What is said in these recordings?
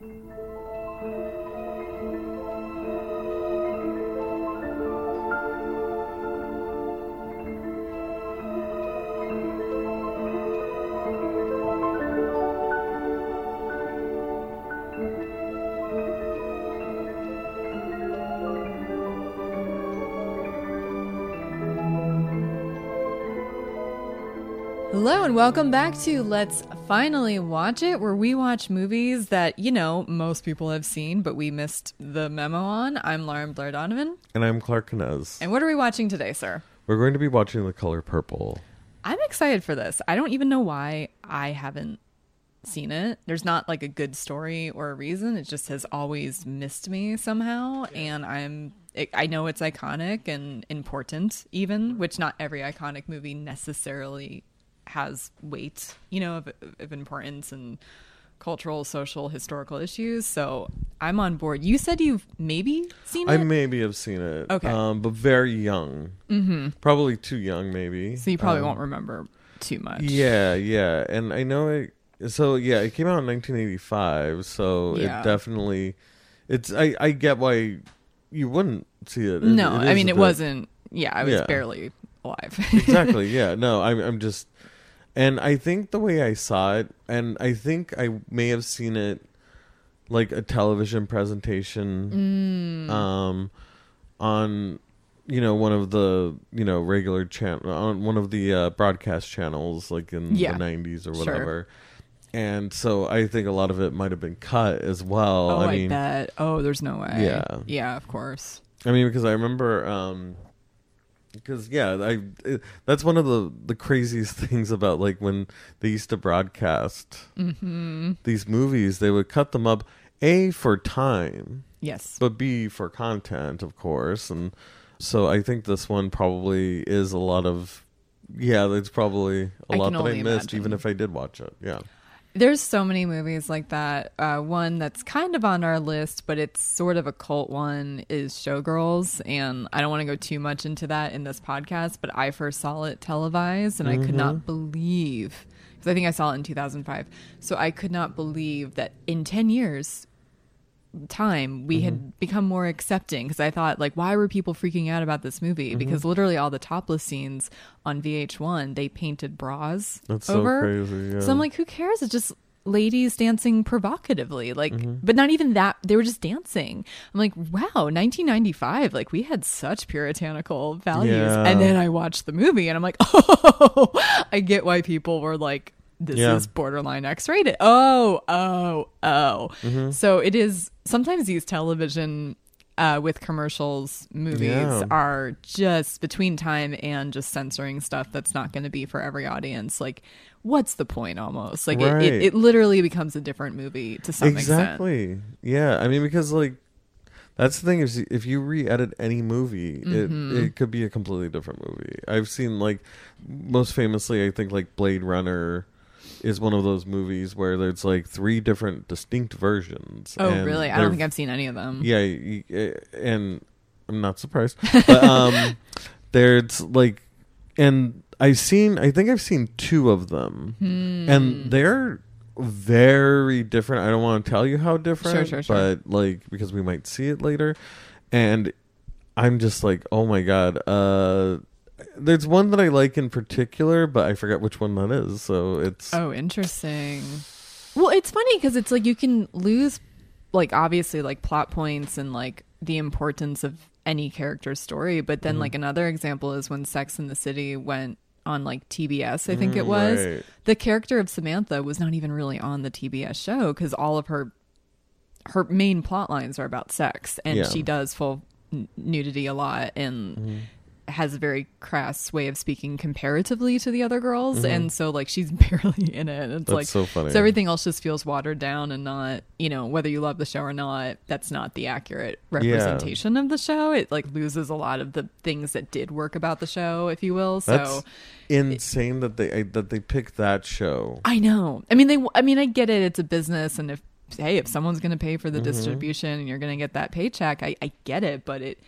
Música and welcome back to Let's Finally Watch It, where we watch movies that, you know, most people have seen, but we missed the memo on. I'm Lauren Blair Donovan. And I'm Clark Knez. And what are we watching today, sir? We're going to be watching The Color Purple. I'm excited for this. I don't even know why I haven't seen it. There's not like a good story or a reason. It just has always missed me somehow. And I'm, I know it's iconic and important, even, which not every iconic movie necessarily has weight, you know, of, of importance and cultural, social, historical issues. So I'm on board. You said you've maybe seen it. I maybe have seen it. Okay. Um, but very young. Mm-hmm. Probably too young, maybe. so you probably Um, won't remember too much. Yeah, yeah. And I know it. So, yeah, it came out in 1985. So Yeah. it definitely. It's. I, I get why you wouldn't see it. It- No, it I mean it bit- wasn't. Yeah, I was Yeah. barely alive. exactly yeah no I'm, I'm just and i think the way i saw it and i think i may have seen it like a television presentation Mm. um on you know one of the you know regular channel on one of the uh, broadcast channels like in Yeah. the 90s or Sure. whatever and so i think a lot of it might have been cut as well oh, i I, mean bet. Oh, there's no way. Yeah. Yeah, of course. I mean, because I remember, um, because yeah, I it, that's one of the the craziest things about like when they used to broadcast Mm-hmm. these movies, they would cut them up a for time, Yes. but b for content, of course, and so I think this one probably is a lot of. Yeah, it's probably a I lot that I missed, even if I did watch it. Yeah, There's so many movies like that. Uh, one that's kind of on our list, but it's sort of a cult one is Showgirls. And I don't want to go too much into that in this podcast, but I first saw it televised and I could not believe, because I think I saw it in 2005. So I could not believe that in 10 years, time we had become more accepting because I thought like why were people freaking out about this movie because literally all the topless scenes on VH1 they painted bras that's so over crazy. Yeah. so I'm like, who cares? It's just ladies dancing provocatively. Like, Mm-hmm. but not even that. They were just dancing. I'm like, wow, 1995. Like, we had such puritanical values. Yeah. And then I watched the movie and I'm like, oh, I get why people were like, this Yeah. is borderline X rated. Oh, oh, oh. Mm-hmm. So it is sometimes these television uh, with commercials movies Yeah. are just between time and just censoring stuff that's not going to be for every audience. Like, what's the point almost? Like, it, Right. it, it literally becomes a different movie to some extent. exactly yeah i mean because like that's the thing is if you re-edit any movie Mm-hmm. it, it could be a completely different movie i've seen like most famously i think like blade runner is one of those movies where there's like three different distinct versions Oh, really? I don't think I've seen any of them. yeah y- y- and i'm not surprised but um there's like and i've seen i think i've seen two of them Hmm. and they're very different. I don't want to tell you how different, Sure, sure, sure. but like because we might see it later, and I'm just like, oh my god. Uh, there's one that I like in particular, but I forget which one that is. So it's Oh, interesting. Well, it's funny because it's like you can lose, like, obviously, like plot points and like the importance of any character's story. But then, Mm-hmm. like, another example is when Sex in the City went on like TBS, I think it Mm, was. right. The character of Samantha was not even really on the TBS show because all of her her main plot lines are about sex and Yeah. She does full n- nudity a lot and has a very crass way of speaking comparatively to the other girls and so like she's barely in it it's Mm-hmm. That's like so funny. So everything else just feels watered down and not you know whether you love the show or not that's not the accurate representation of the show it like loses a lot of the things that did work about the show if you will so That's insane that they I, that they picked that show. I know. I mean, they. I mean, I get it. It's a business, and if hey, if someone's going to pay for the Mm-hmm. distribution and you're going to get that paycheck, I, I get it. But it,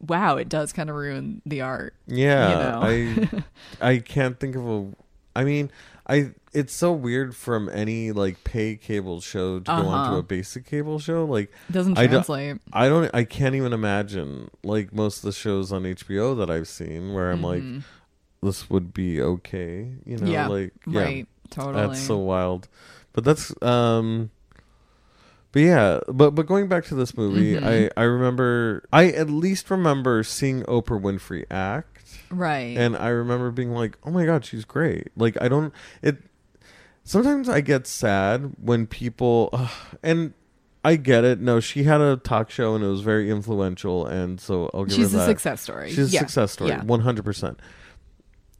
wow, it does kind of ruin the art. Yeah, You know? I I can't think of a. I mean, I it's so weird from any like pay cable show to go onto Uh-huh. a basic cable show. Like doesn't I don't- translate. I don't I can't even imagine like most of the shows on HBO that I've seen where I'm like Mhm. this would be okay, you know, yeah, like yeah, right. Totally. that's so wild. But that's um but yeah, but but going back to this movie, Mhm. I I remember I at least remember seeing Oprah Winfrey act right. and I remember being like, "Oh my god, she's great." Like I don't it sometimes I get sad when people ugh, and I get it. No, she had a talk show and it was very influential and so I'll give She's her a success story. She's yeah. a success story, Yeah. one hundred percent.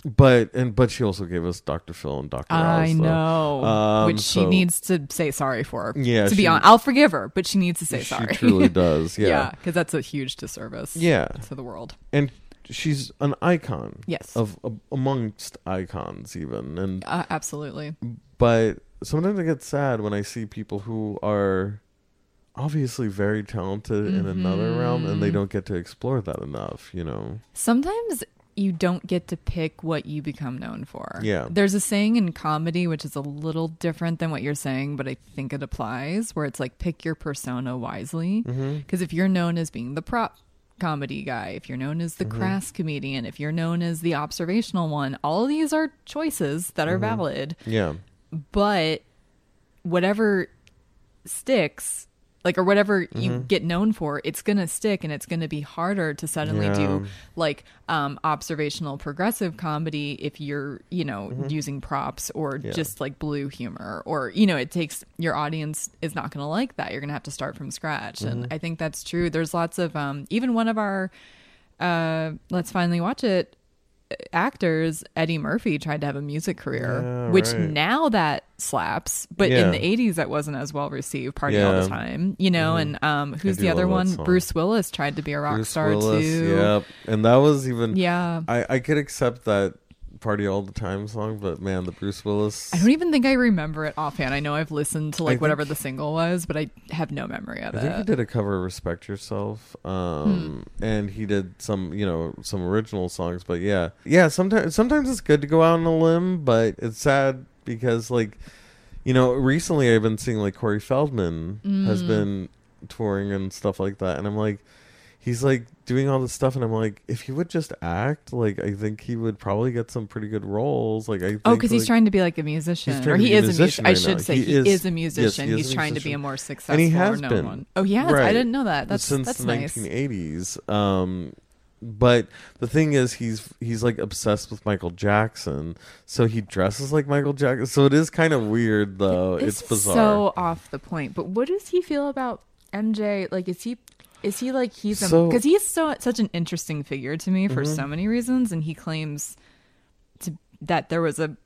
But and but she also gave us Dr. Phil and Dr. I Oz, know, Um, which she needs to say sorry for. Yeah, to be she- honest, I'll forgive her, but she needs to say she sorry. She truly does. yeah, Yeah. because that's a huge disservice. Yeah. to the world. And she's an icon. Yes, Of, of amongst icons even and uh, absolutely. but sometimes I get sad when I see people who are obviously very talented in another realm and they Mhm. don't get to explore that enough, you know. Sometimes you don't get to pick what you become known for. Yeah. There's a saying in comedy which is a little different than what you're saying, but I think it applies where it's like pick your persona wisely. Mm-hmm. Because if you're known as being the prop comedy guy, if you're known as the Mm-hmm. crass comedian, if you're known as the observational one, all of these are choices that Mm-hmm. are valid. Yeah. But whatever sticks, like or whatever you Mm-hmm. get known for, it's gonna stick and it's gonna be harder to suddenly Yeah. do like um observational progressive comedy if you're, you know, using props or Mm-hmm. Yeah. just like blue humor or you know, it takes your audience is not gonna like that. You're gonna have to start from scratch. Mm-hmm. And I think that's true. There's lots of um even one of our uh let's finally watch it actors eddie murphy tried to have a music career Yeah, which right. now that slaps but Yeah. in the 80s that wasn't as well received party all the time you know and um who's the other one bruce willis tried to be a rock Bruce star Willis, too Yep. And that was even yeah I I could accept that party all the time song, but man, the Bruce Willis i don't even think i remember it offhand i know i've listened to like think- whatever the single was but i have no memory of I think he it did a cover of Respect Yourself. Um Hmm. and he did some, you know, some original songs, but yeah. Yeah, sometimes sometimes it's good to go out on a limb, but it's sad because like you know, recently I've been seeing like Corey Feldman has Mm. been touring and stuff like that and I'm like he's like doing all this stuff and I'm like if he would just act, like I think he would probably get some pretty good roles. Like I think, Oh, because he's trying to be like a musician, or he is a musician musician. I should now. say He he, is- is, a yes, musician. he is he's a trying to be a more successful And he has known been. one. Oh, yeah, Right. I didn't know that. That's since that's the nice. 1980s. Um, but the thing is, he's he's like obsessed with Michael Jackson, so he dresses like Michael Jackson. So it is kind of weird, though. This it's bizarre. So off the point. But what does he feel about MJ? Like, is he is he like he's a So- because he's so such an interesting figure to me for Mhm. so many reasons, and he claims to that there was a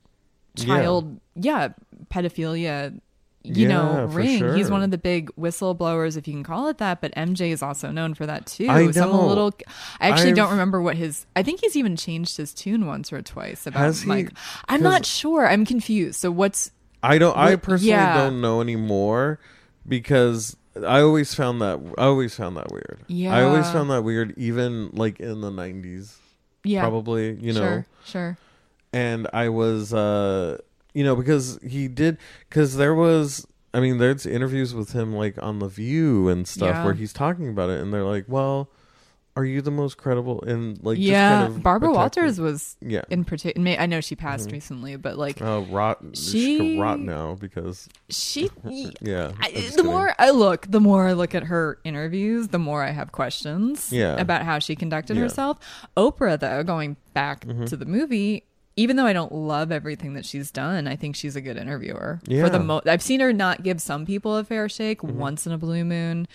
child, yeah, pedophilia. You Yeah, know, ring. He's one of the big whistleblowers, if you can call it that. But MJ is also known for that too. I So I'm a little. I actually don't remember what his. I think he's even changed his tune once or twice about he? Mike. I'm not sure. I'm confused. So what's I don't. I personally yeah. don't know anymore because I always found that I always found that weird. Yeah. I always found that weird, even like in the 90s, yeah? probably. You know, sure, sure. and I was, uh, you know, because he did, because there was, I mean, there's interviews with him like on The View and stuff Yeah. where he's talking about it, and they're like, well, are you the most credible? And like, yeah, just kind of Barbara Walters was yeah. in particular. I know she passed Mhm. recently, but like Uh, rot. She, She- rot now because she, yeah. I, the kidding. more I look, the more I look at her interviews, the more I have questions Yeah. about how she conducted Yeah. herself. Oprah, though, going back Mhm. to the movie. Even though I don't love everything that she's done, I think she's a good interviewer. Yeah. For the mo- I've seen her not give some people a fair shake Mhm. once in a blue moon.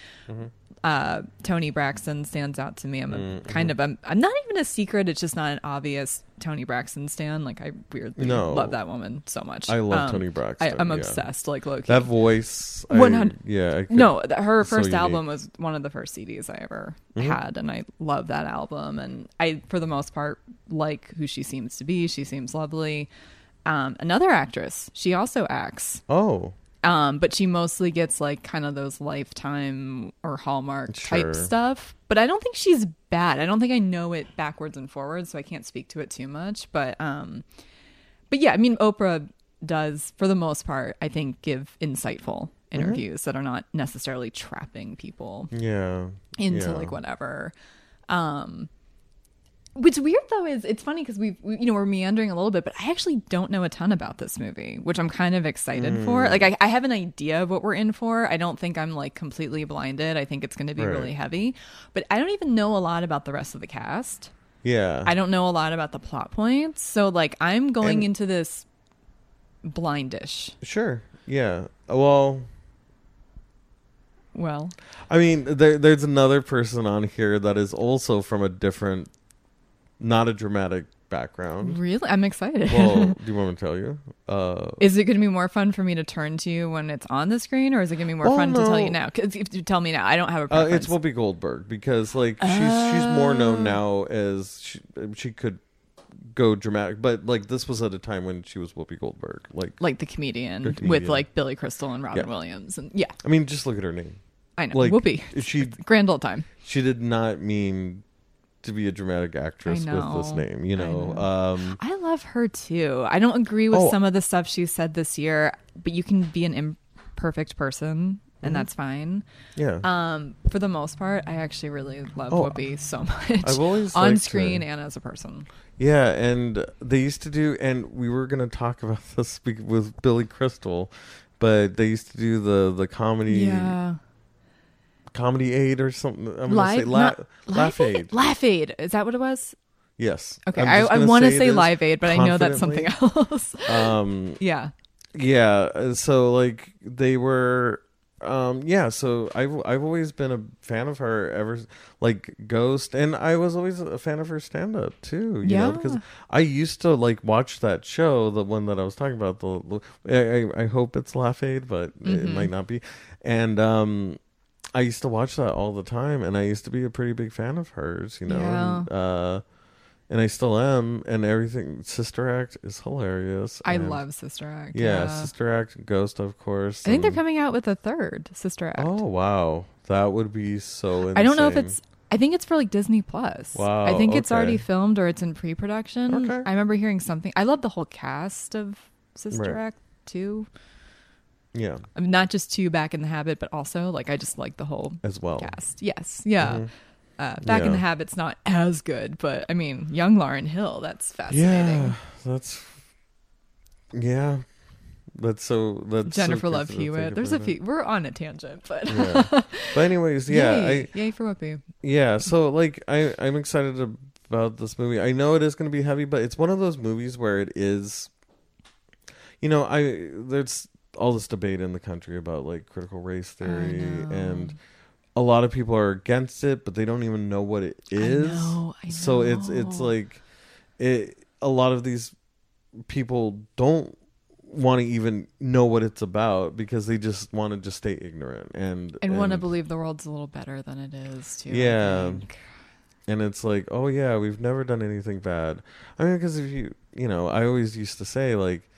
Uh, Toni Braxton stands out to me. I'm a Mhm. kind of I'm, I'm not even a secret. It's just not an obvious Toni Braxton stand. Like I weirdly No. love that woman so much. I love Um, Toni Braxton. I, I'm yeah. obsessed. Like low That voice. I- 100 Yeah. Could- no, her first unique. album was one of the first CDs I ever Mhm. had, and I love that album. And I, for the most part, like who she seems to be. She seems lovely. Um, another actress, she also acts, Oh. Um, but she mostly gets like kind of those Lifetime or Hallmark Sure. type stuff. But I don't think she's bad. I don't think I know it backwards and forwards, so I can't speak to it too much. But, um, but yeah, I mean, Oprah does, for the most part, I think, give insightful Mm-hmm. interviews that are not necessarily trapping people Yeah. into Yeah. like whatever. Um, what's weird though is it's funny because we've we, you know we're meandering a little bit, but I actually don't know a ton about this movie, which I'm kind of excited Mm. for. Like I, I have an idea of what we're in for. I don't think I'm like completely blinded. I think it's going to be Right. really heavy, but I don't even know a lot about the rest of the cast. Yeah. I don't know a lot about the plot points, so like I'm going And- into this blindish. Sure. Yeah. Well, Well, I mean, there, there's another person on here that is also from a different, not a dramatic background. really, I'm excited. well, do you want me to tell you? Uh, Is it going to be more fun for me to turn to you when it's on the screen, or is it going to be more Well, fun to tell no. you now? 'Cause if you tell me now, I don't have a uh, preference. it's Whoopi Goldberg because like she's she's more Oh. known now as she, she could go dramatic, but like this was at a time when she was Whoopi Goldberg. Like, like the comedian, The with like Billy Crystal and Robin Yeah. Williams, and yeah, I mean, just look at her name. I know. Like Whoopi, she grand old time. she did not mean to be a dramatic actress with this name. You I know, know. um, I love her too. I don't agree with Oh. some of the stuff she said this year, but you can be an imperfect person, and Mhm. that's fine. yeah. Um, for the most part, I actually really love Oh, Whoopi so much I've always on screen her. and as a person. Yeah, and they used to do, and we were gonna talk about this with Billy Crystal, but they used to do the the comedy Yeah, comedy aid or something. I'm gonna Live, say la- laugh aid. Laugh Aid. Is that what it was? Yes. Okay, I, I want to it say Live Aid, but I know that's something else. Um. yeah. Yeah. uh, So like they were. Um. Yeah. So I've I've always been a fan of her ever like Ghost, and I was always a fan of her stand up too. You know, because I used to like watch that show, the one that I was talking about. The, the I, I hope it's Laugh Aid, but it Mhm. might not be. And um, I used to watch that all the time, and I used to be a pretty big fan of hers. You know, Yeah. and, uh, and I still am. And everything Sister Act is hilarious. I and- love Sister Act. Yeah, Sister Act, Ghost, of course. I think they're coming out with a third Sister Act. Oh wow, that would be so. Insane. I don't know if it's. I think it's for like Disney Plus. Wow, I think it's already filmed or it's in pre-production. Okay. I remember hearing something. I love the whole cast of Sister Right. Act too. Yeah I mean, not just two Back in the Habit, but also like I just like the whole as well. cast. Yes, yeah. Mhm. Uh, Back in Yeah. the Habit's not as good, but I mean, young Lauryn Hill. That's fascinating. Yeah, that's yeah. That's so. That's Jennifer crazy Love Hewitt. There's a few. We're on a tangent, but Yeah. But anyways, yeah, yay, I yay for Whoopi. yeah. So like, I I'm excited about this movie. I know it is going to be heavy, but it's one of those movies where it is. You know, I there's all this debate in the country about like critical race theory, and a lot of people are against it, but they don't even know what it is. I know, I So it's it's like it. A lot of these people don't want to even know what it's about because they just want to just stay ignorant and and want to believe the world's a little better than it is too. Yeah. and it's like oh yeah we've never done anything bad i mean because if you you know i always used to say like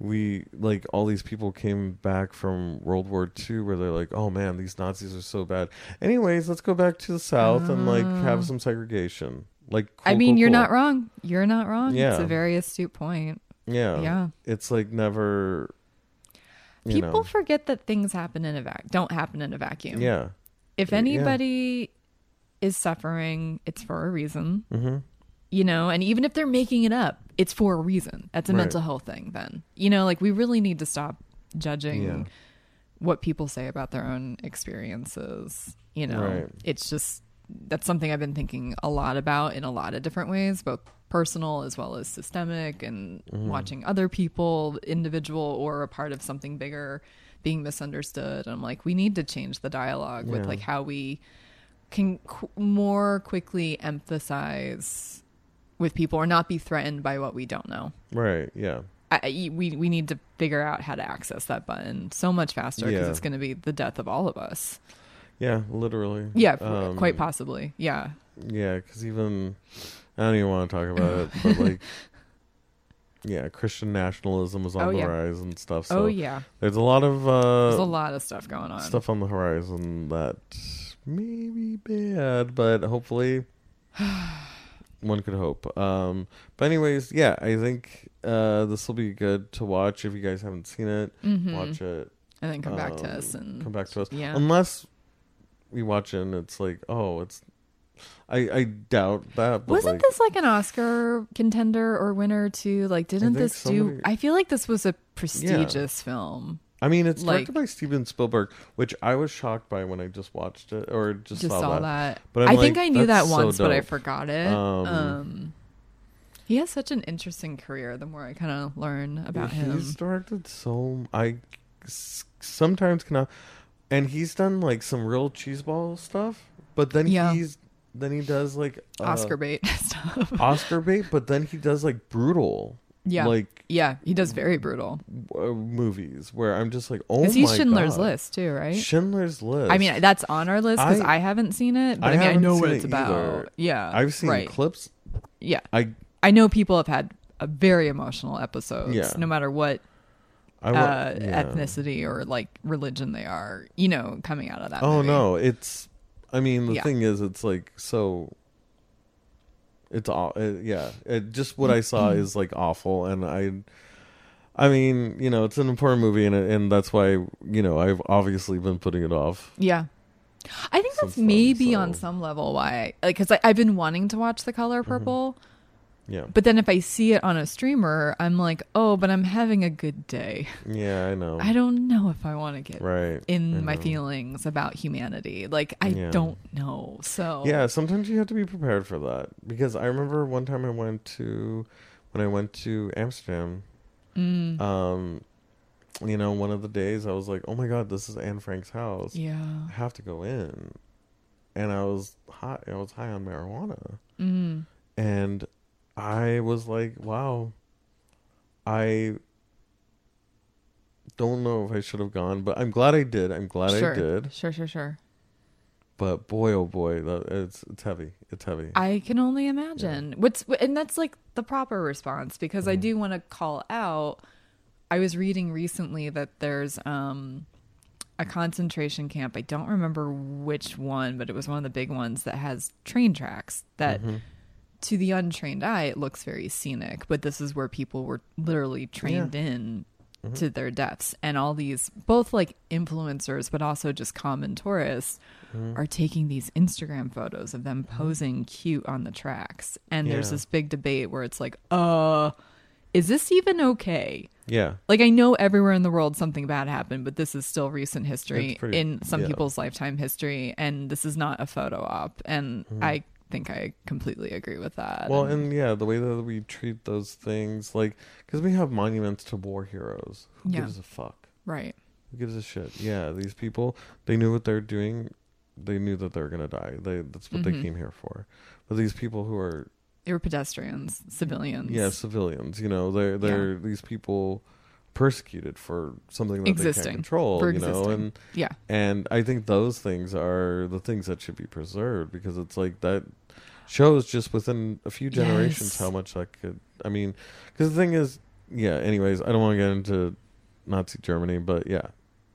we like all these people came back from world war ii where they're like oh man these nazis are so bad anyways let's go back to the south and like have Oh. some segregation like I mean, cool, you're cool. not wrong. You're not wrong. Yeah. It's a very astute point. yeah yeah. it's like never you People know. forget that things happen in a vac don't happen in a vacuum. yeah If Yeah. anybody is suffering, it's for a reason. mm-hmm. You know, and even if they're making it up, it's for a reason. That's a Right. mental health thing then. You know, like we really need to stop judging Yeah. what people say about their own experiences. You know, Right. it's just that's something I've been thinking a lot about in a lot of different ways, both personal as well as systemic, and Mm-hmm. watching other people, individual or a part of something bigger, being misunderstood. And I'm like, we need to change the dialogue with like how we can qu- more quickly emphasize with people or not be threatened by what we don't know. right yeah I, we we need to figure out how to access that button so much faster because Yeah. it's going to be the death of all of us. yeah literally Yeah, Um, quite possibly. Yeah. Yeah, because even I don't even want to talk about it, but like, yeah, Christian nationalism is on Oh, the yeah. rise and stuff. So oh yeah. there's a lot of uh, There's a lot of stuff going on. stuff on the horizon that may be bad, but hopefully, one could hope. Um, but anyways, yeah, I think uh, this will be good to watch if you guys haven't seen it. Mhm. Watch it. and then come back to um, us and come back to us. yeah. Unless we watch it and it's like, oh, it's. I I doubt that. Wasn't like, this like an Oscar contender or winner too? Like, didn't this do? I feel like this was a prestigious film. I mean, it's like- directed by Steven Spielberg, which I was shocked by when I just watched it or just, Just, saw, saw that. that. But I'm I think I knew that that's so once, but I forgot it. Um, Um, he has such an interesting career. The more I kind of learn about him, He's directed so I sometimes cannot, and he's done like some real cheeseball stuff. But then Yeah. he's then he does like uh, Oscar bait stuff. Oscar bait. But then he does like brutal, yeah, like yeah, he does very brutal. uh, movies where I'm just like, oh Because he's Schindler's God. List too, right? Schindler's List. I mean, that's on our list because I- I, haven't seen it, but I I, mean, I know what it's it about. either. Yeah, I've seen right. clips. Yeah, I I know people have had a very emotional episodes, Yeah. no matter what uh, yeah. ethnicity or like religion they are. You know, coming out of that. Oh movie. no, it's. I mean, the Yeah. thing is, it's like so. It's all it, yeah. It, just what I saw is like awful, and I. I mean, you know, it's an important movie, and and that's why you know I've obviously been putting it off. Yeah. I think that's Since then, maybe on some level why, like, because I've been wanting to watch The Color Mm-hmm. Purple, Yeah, but then if I see it on a streamer, I'm like, oh, but I'm having a good day. yeah, I know. I don't know if I want to get right in my feelings about humanity. Like, I Yeah. don't know. So Yeah, sometimes you have to be prepared for that because I remember one time I went to when I went to Amsterdam. Mm, Um, you know, one of the days I was like, "Oh my god, this is Anne Frank's house." Yeah, I have to go in. And I was high I was high on marijuana. Mm, And I was like, wow. I don't know if I should have gone, but I'm glad I did. I'm glad sure. I did. Sure, sure, sure. But boy oh boy, it's it's heavy. It's heavy. I can only imagine. What's and that's like the proper response because I Mm-hmm. do want to call out. I was reading recently that there's um a concentration camp. I don't remember which one, but it was one of the big ones that has train tracks that Mm-hmm. To the untrained eye it looks very scenic, but this is where people were literally trained in Mm-hmm. to their deaths and all these both like influencers but also just common tourists Mm-hmm. are taking these Instagram photos of them posing cute on the tracks. And there's this big debate where it's like, uh, is this even okay? yeah. Like, I know everywhere in the world something bad happened, but this is still recent history pretty- in some yeah. people's lifetime history. And this is not a photo op. And Mm-hmm. I think I completely agree with that. Well, and yeah, the way that we treat those things, like, because we have monuments to war heroes. Who Yeah. gives a fuck? right. Who gives a shit? Yeah, these people, they knew what they're doing. They knew that they're gonna die. They that's what Mhm. they came here for. But these people who are They were pedestrians, civilians. yeah civilians, you know, they're they're these people persecuted for something that they Existing. can't control, For you know, existing. and Yeah. and I think those things are the things that should be preserved because it's like that shows just within a few generations Yes. how much that could. I mean, because the thing is, yeah. Anyways, I don't want to get into Nazi Germany, but yeah,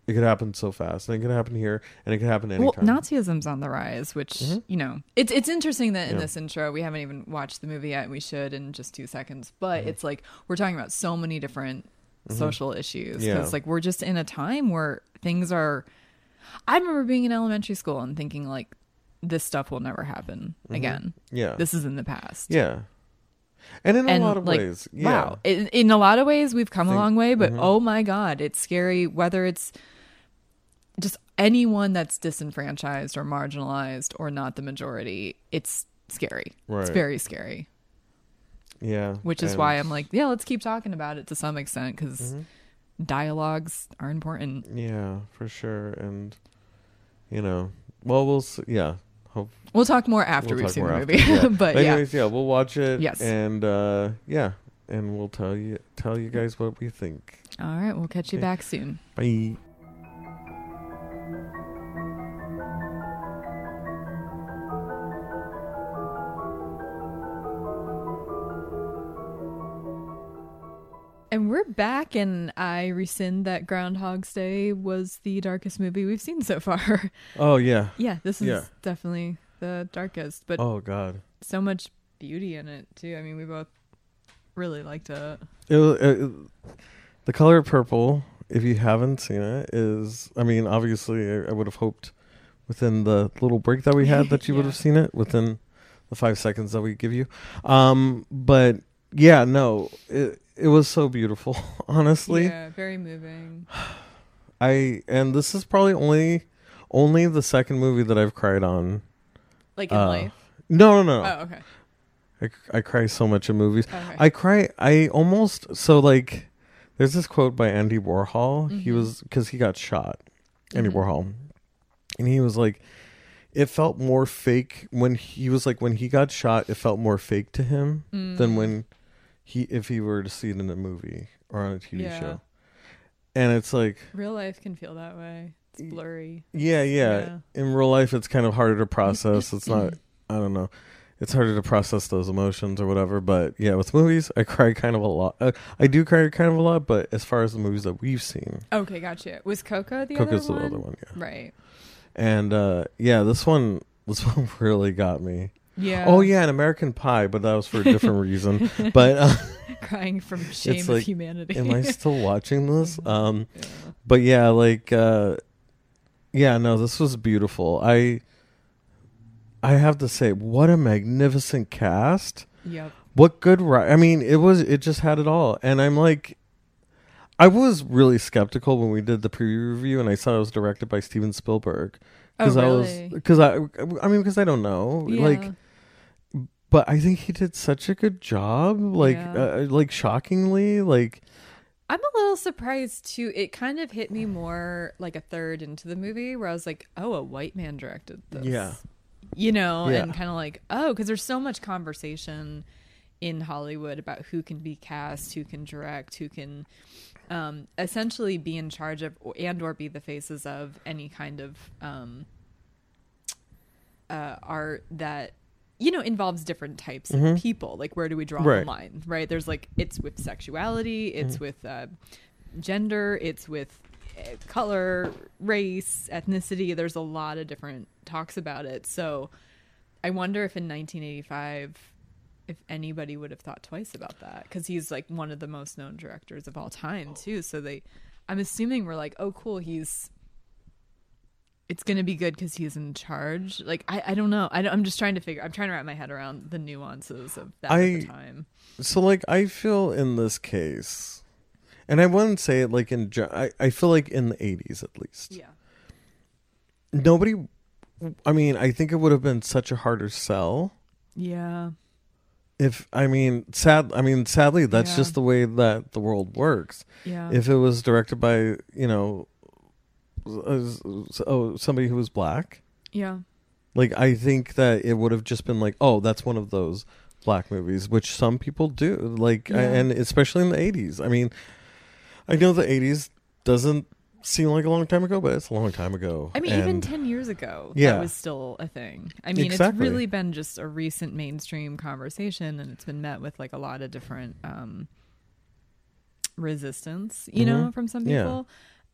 it could happen so fast, and it could happen here, and it could happen anytime. Well, Nazism's on the rise, which Mhm. you know, it's it's interesting that in Yeah. this intro we haven't even watched the movie yet. We should in just two seconds, but Mhm. it's like we're talking about so many different Mhm. social issues. Yeah. Like we're just in a time where things are. I remember being in elementary school and thinking like, this stuff will never happen Mhm. again. yeah, This is in the past. yeah, and in And, a lot of like, ways, yeah. Wow. In, in a lot of ways, we've come a long way, but mhm. oh my God, it's scary whether it's just anyone that's disenfranchised or marginalized or not the majority. It's scary. Right. It's very scary, yeah, which is and- why I'm like, yeah, let's keep talking about it to some extent because Mhm. dialogues are important. Yeah, for sure, and you know, well, we'll see. Yeah, hope We'll talk more after We'll we've seen the more movie. after, yeah. but But yeah. yeah. we'll watch it. Yes. and uh, yeah, and we'll tell you tell you guys what we think. All right. We'll catch you Okay. back soon. Bye. And we're back, and I rescind that Groundhog's Day was the darkest movie we've seen so far. Oh yeah. yeah, this is Yeah. definitely the darkest, but Oh god. so much beauty in it too. I mean, we both really liked it. It, it, the color purple, if you haven't seen it, is I mean, obviously, I, I would have hoped within the little break that we had that you would have seen it within the five seconds that we give you. Um, but yeah, no, it it was so beautiful. Honestly, Yeah, very moving. I and this is probably only only the second movie that I've cried on. Like in Uh, life. No, no, no. Oh, okay. I, I cry so much in movies. Okay. I cry. I almost so like. There's this quote by Andy Warhol. He Mhm. was because he got shot. Andy Mhm. Warhol, and he was like, it felt more fake when he was like when he got shot. It felt more fake to him than Mm. when he if he were to see it in a movie or on a TV Yeah. show. And it's like, real life can feel that way. It's blurry. yeah, yeah. Yeah. In real life, it's kind of harder to process. It's not. I don't know. It's harder to process those emotions or whatever. But yeah, with movies, I cry kind of a lot. Uh, I do cry kind of a lot. But as far as the movies that we've seen, Okay, gotcha. Was Coco the Coco's other the other one. Yeah. Right. And uh, yeah, this one, this one really got me. Yeah. Oh yeah, an American Pie, but that was for a different reason. But uh, Crying from shame of like, humanity. am I still watching this? Um, Yeah. but yeah, like, uh, yeah, no, this was beautiful. I, I have to say, what a magnificent cast. Yep. What good ri I mean, it was. It just had it all. And I'm like, I was really skeptical when we did the preview review, and I saw it was directed by Steven Spielberg. Oh, Because I really? was, because I, I mean, because I don't know, yeah. like, but I think he did such a good job. Like, Yeah. uh, like shockingly, like, I'm a little surprised too. It kind of hit me more like a third into the movie where I was like, oh, a white man directed this. Yeah. You know, Yeah. and kind of like, oh, because there's so much conversation in Hollywood about who can be cast, who can direct, who can um, essentially be in charge of and or be the faces of any kind of um, uh, art that you know involves different types Mhm. of people like where do we draw Right. the line right there's like it's with sexuality it's Mm-hmm. with uh, gender it's with uh, color race ethnicity there's a lot of different talks about it so i wonder if in 1985 if anybody would have thought twice about that because he's like one of the most known directors of all time too so they i'm assuming we're like oh cool he's it's gonna be good because he's in charge like i, I don't know I i'm just trying to figure i'm trying to wrap my head around the nuances of that at I- time so like I feel in this case, and I wouldn't say it like in. I I feel like in the '80s at least, yeah nobody. I mean, I think it would have been such a harder sell yeah if I mean, sad. I mean, sadly, that's Yeah. just the way that the world works. yeah If it was directed by you know, s- oh somebody who was black, yeah like I think that it would have just been like, oh, that's one of those black movies, which some people do, like, Yeah. and especially in the '80s. I mean, I know the '80s doesn't seem like a long time ago, but it's a long time ago. I mean, even 10 years ago, Yeah. that was still a thing. I mean, Exactly. it's really been just a recent mainstream conversation and it's been met with like a lot of different um, resistance, you know, Mhm. from some Yeah. people.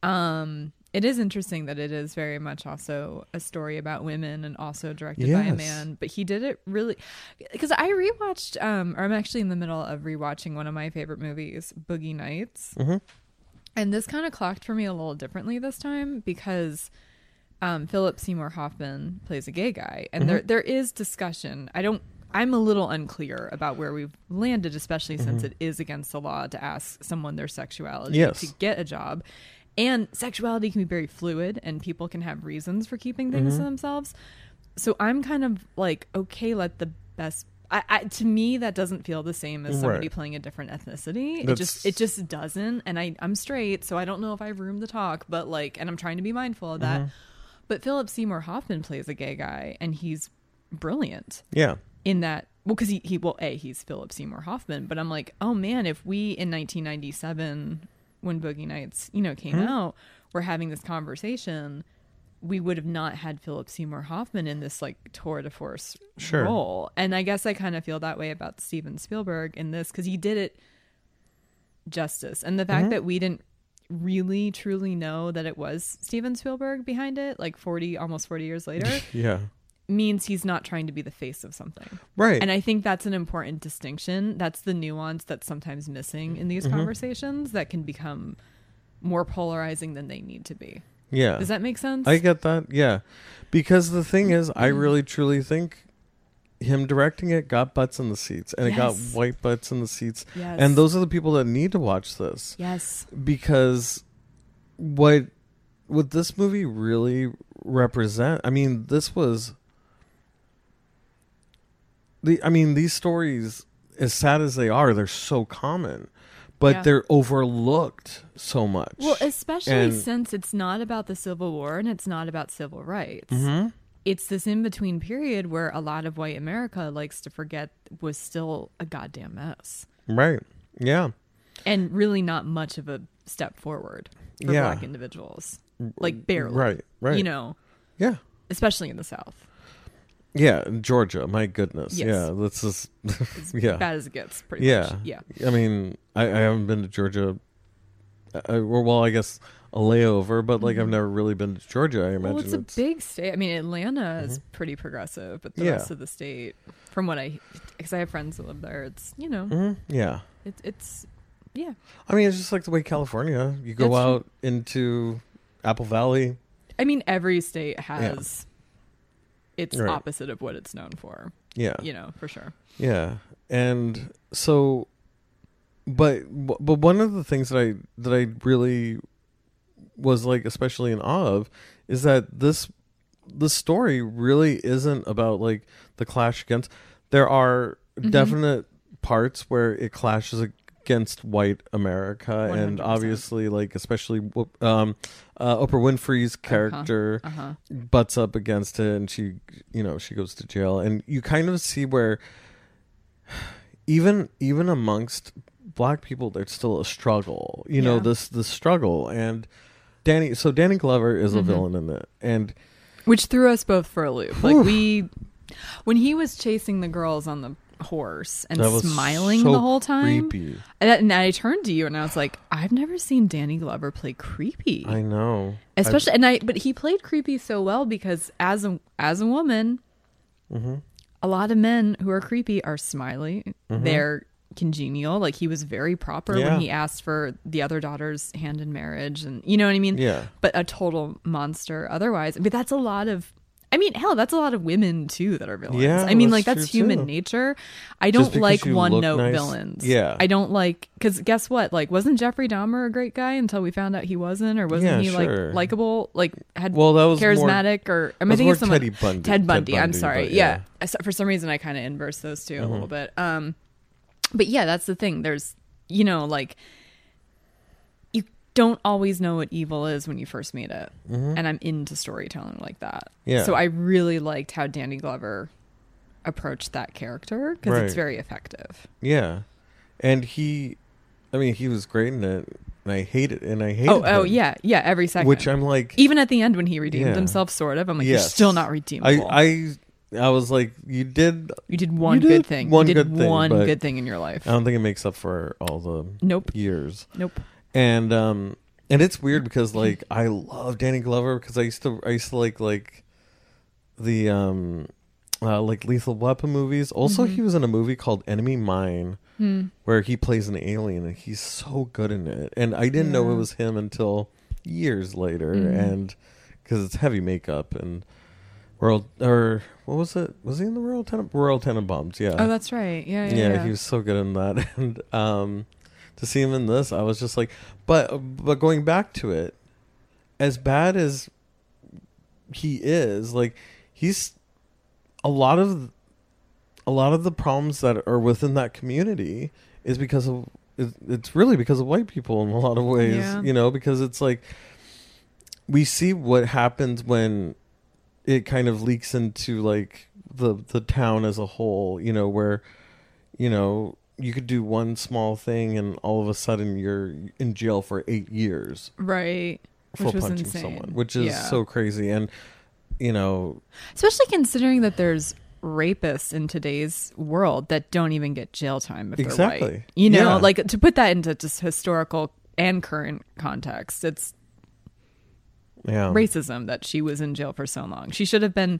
Um, it is interesting that it is very much also a story about women and also directed by a man, but he did it really because I rewatched, um, or I'm actually in the middle of rewatching one of my favorite movies, Boogie Nights. Mhm. And this kind of clocked for me a little differently this time because um, Philip Seymour Hoffman plays a gay guy, and there Mhm. there is discussion. I don't. I'm a little unclear about where we've landed, especially since Mhm. it is against the law to ask someone their sexuality Yes. to get a job. And sexuality can be very fluid, and people can have reasons for keeping things to Mhm. themselves. So I'm kind of like, okay, let the best. I, I, to me, that doesn't feel the same as somebody Right. playing a different ethnicity. It just, it just doesn't. And I, I'm straight, so I don't know if I have room to talk. But like, and I'm trying to be mindful of that. Mhm. But Philip Seymour Hoffman plays a gay guy, and he's brilliant Yeah. in that. Well, because he, he, well, a he's Philip Seymour Hoffman, but I'm like, oh man, if we in 1997, when Boogie Nights, you know, came Mhm. out, were having this conversation, we would have not had Philip Seymour Hoffman in this like tour de force Sure. role. And I guess I kind of feel that way about Steven Spielberg in this because he did it justice, and the fact Mhm. that we didn't really truly know that it was Steven Spielberg behind it, like 40, almost 40 years later Yeah. Means he's not trying to be the face of something. right. And I think that's an important distinction. That's the nuance that's sometimes missing in these Mhm. conversations that can become more polarizing than they need to be. yeah. Does that make sense? I get that. Yeah. Because the thing is, I Mhm. really truly think him directing it got butts in the seats and it got white butts in the seats. yes. And those are the people that need to watch this Yes. because what what this movie really represent I mean this was the I mean these stories as sad as they are they're so common but Yeah. they're overlooked so much. Well, especially And- since it's not about the Civil War and it's not about civil rights. Mhm. It's this in between period where a lot of white America likes to forget was still a goddamn mess Right. Yeah. and really not much of a step forward for Yeah. black individuals. Like barely. Right. Right. You know, Yeah. especially in the South. Yeah, in Georgia. My goodness. Yes. Yeah, that's just Yeah. bad as it gets, pretty Yeah. much. Yeah. I mean, I, I haven't been to Georgia. Or, well, I guess a layover, but like I've Mhm. never really been to Georgia. I imagine Well, it's a big state. I mean, Atlanta is Mhm. pretty progressive, but the Yeah. rest of the state, from what I, because I have friends that live there, it's you know, Mhm, Yeah, it's it's yeah. I mean, it's just like the way California. You go That's true. out into Apple Valley. I mean, every state has its Right. opposite of what it's known for. Yeah, You know, for sure. yeah, and so, but but one of the things that I that I really was like especially in awe of is that this the story really isn't about like the clash against there are Mhm. definite parts where it clashes against white america and 100%. obviously like especially um uh, oprah winfrey's character Uh huh. butts up against it and she you know she goes to jail and you kind of see where even even amongst black people there's still a struggle you know Yeah. this the struggle and danny so danny glover is a Mhm. villain in it and Which threw us both for a loop. Whew. Like we, when he was chasing the girls on the horse and smiling so the whole time, creepy. And, I turned to you and I was like, I've never seen Danny Glover play creepy. i know. Especially and i but he played creepy so well because as a as a woman hmm a lot of men who are creepy are smiley. Mhm. they're congenial. Like he was very proper Yeah. when he asked for the other daughter's hand in marriage and you know what i mean? Yeah. But a total monster otherwise. But that's a lot of I mean, hell, that's a lot of women too that are villains. Yeah, I mean, that's like that's human too. nature. I don't like one note nice- villains. Yeah. I don't like because guess what? Like, wasn't Jeffrey Dahmer a great guy until we found out he wasn't, or wasn't Yeah, he sure. like likable, like had well that was more, charismatic, or I that mean, I was think more it's someone Teddy Bundy, Ted Bundy. I'm sorry. but Yeah. S- For some reason, I kind of inverse those 2 a Mhm. little bit. Um, but yeah, that's the thing. There's, you know, like don't always know what evil is when you first meet it, Mhm. and I'm into storytelling like that. Yeah. So I really liked how Danny Glover approached that character because it's very effective. yeah and he i mean he was great in it and i hate it and i hate Oh, oh yeah, yeah. Every second. which i'm like even at the end when he redeemed Yeah. himself, sort of. I'm like, you're still not redeemable. I, I I was like, you did. you did one You did good thing. one you did good thing, one good thing in your life. I don't think it makes up for all the nope. years. Nope. And um, and it's weird because like I love Danny Glover because I used to I used to like like the um, uh, like Lethal Weapon movies. Also, Mhm. he was in a movie called Enemy Mine Hmm. where he plays an alien and he's so good in it. And I didn't know it was him until years later, Mhm. and because it's heavy makeup and. World or what was it? Was he in the Royal Ten Royal Tenenbaums? Yeah. Oh, that's right. Yeah, yeah. yeah, yeah. he was so good in that and um to see him in this i was just like but but going back to it as bad as he is like he's a lot of a lot of the problems that are within that community is because of it's really because of white people in a lot of ways Yeah. you know because it's like we see what happens when it kind of leaks into like the the town as a whole you know where you know you could do one small thing and all of a sudden you're in jail for eight years right. for Which was punching insane. someone which is Yeah. so crazy and you know Especially considering that there's rapists in today's world that don't even get jail time if they're Exactly. white. You know, Yeah. like to put that into just historical and current context, it's yeah racism that she was in jail for so long. She should have been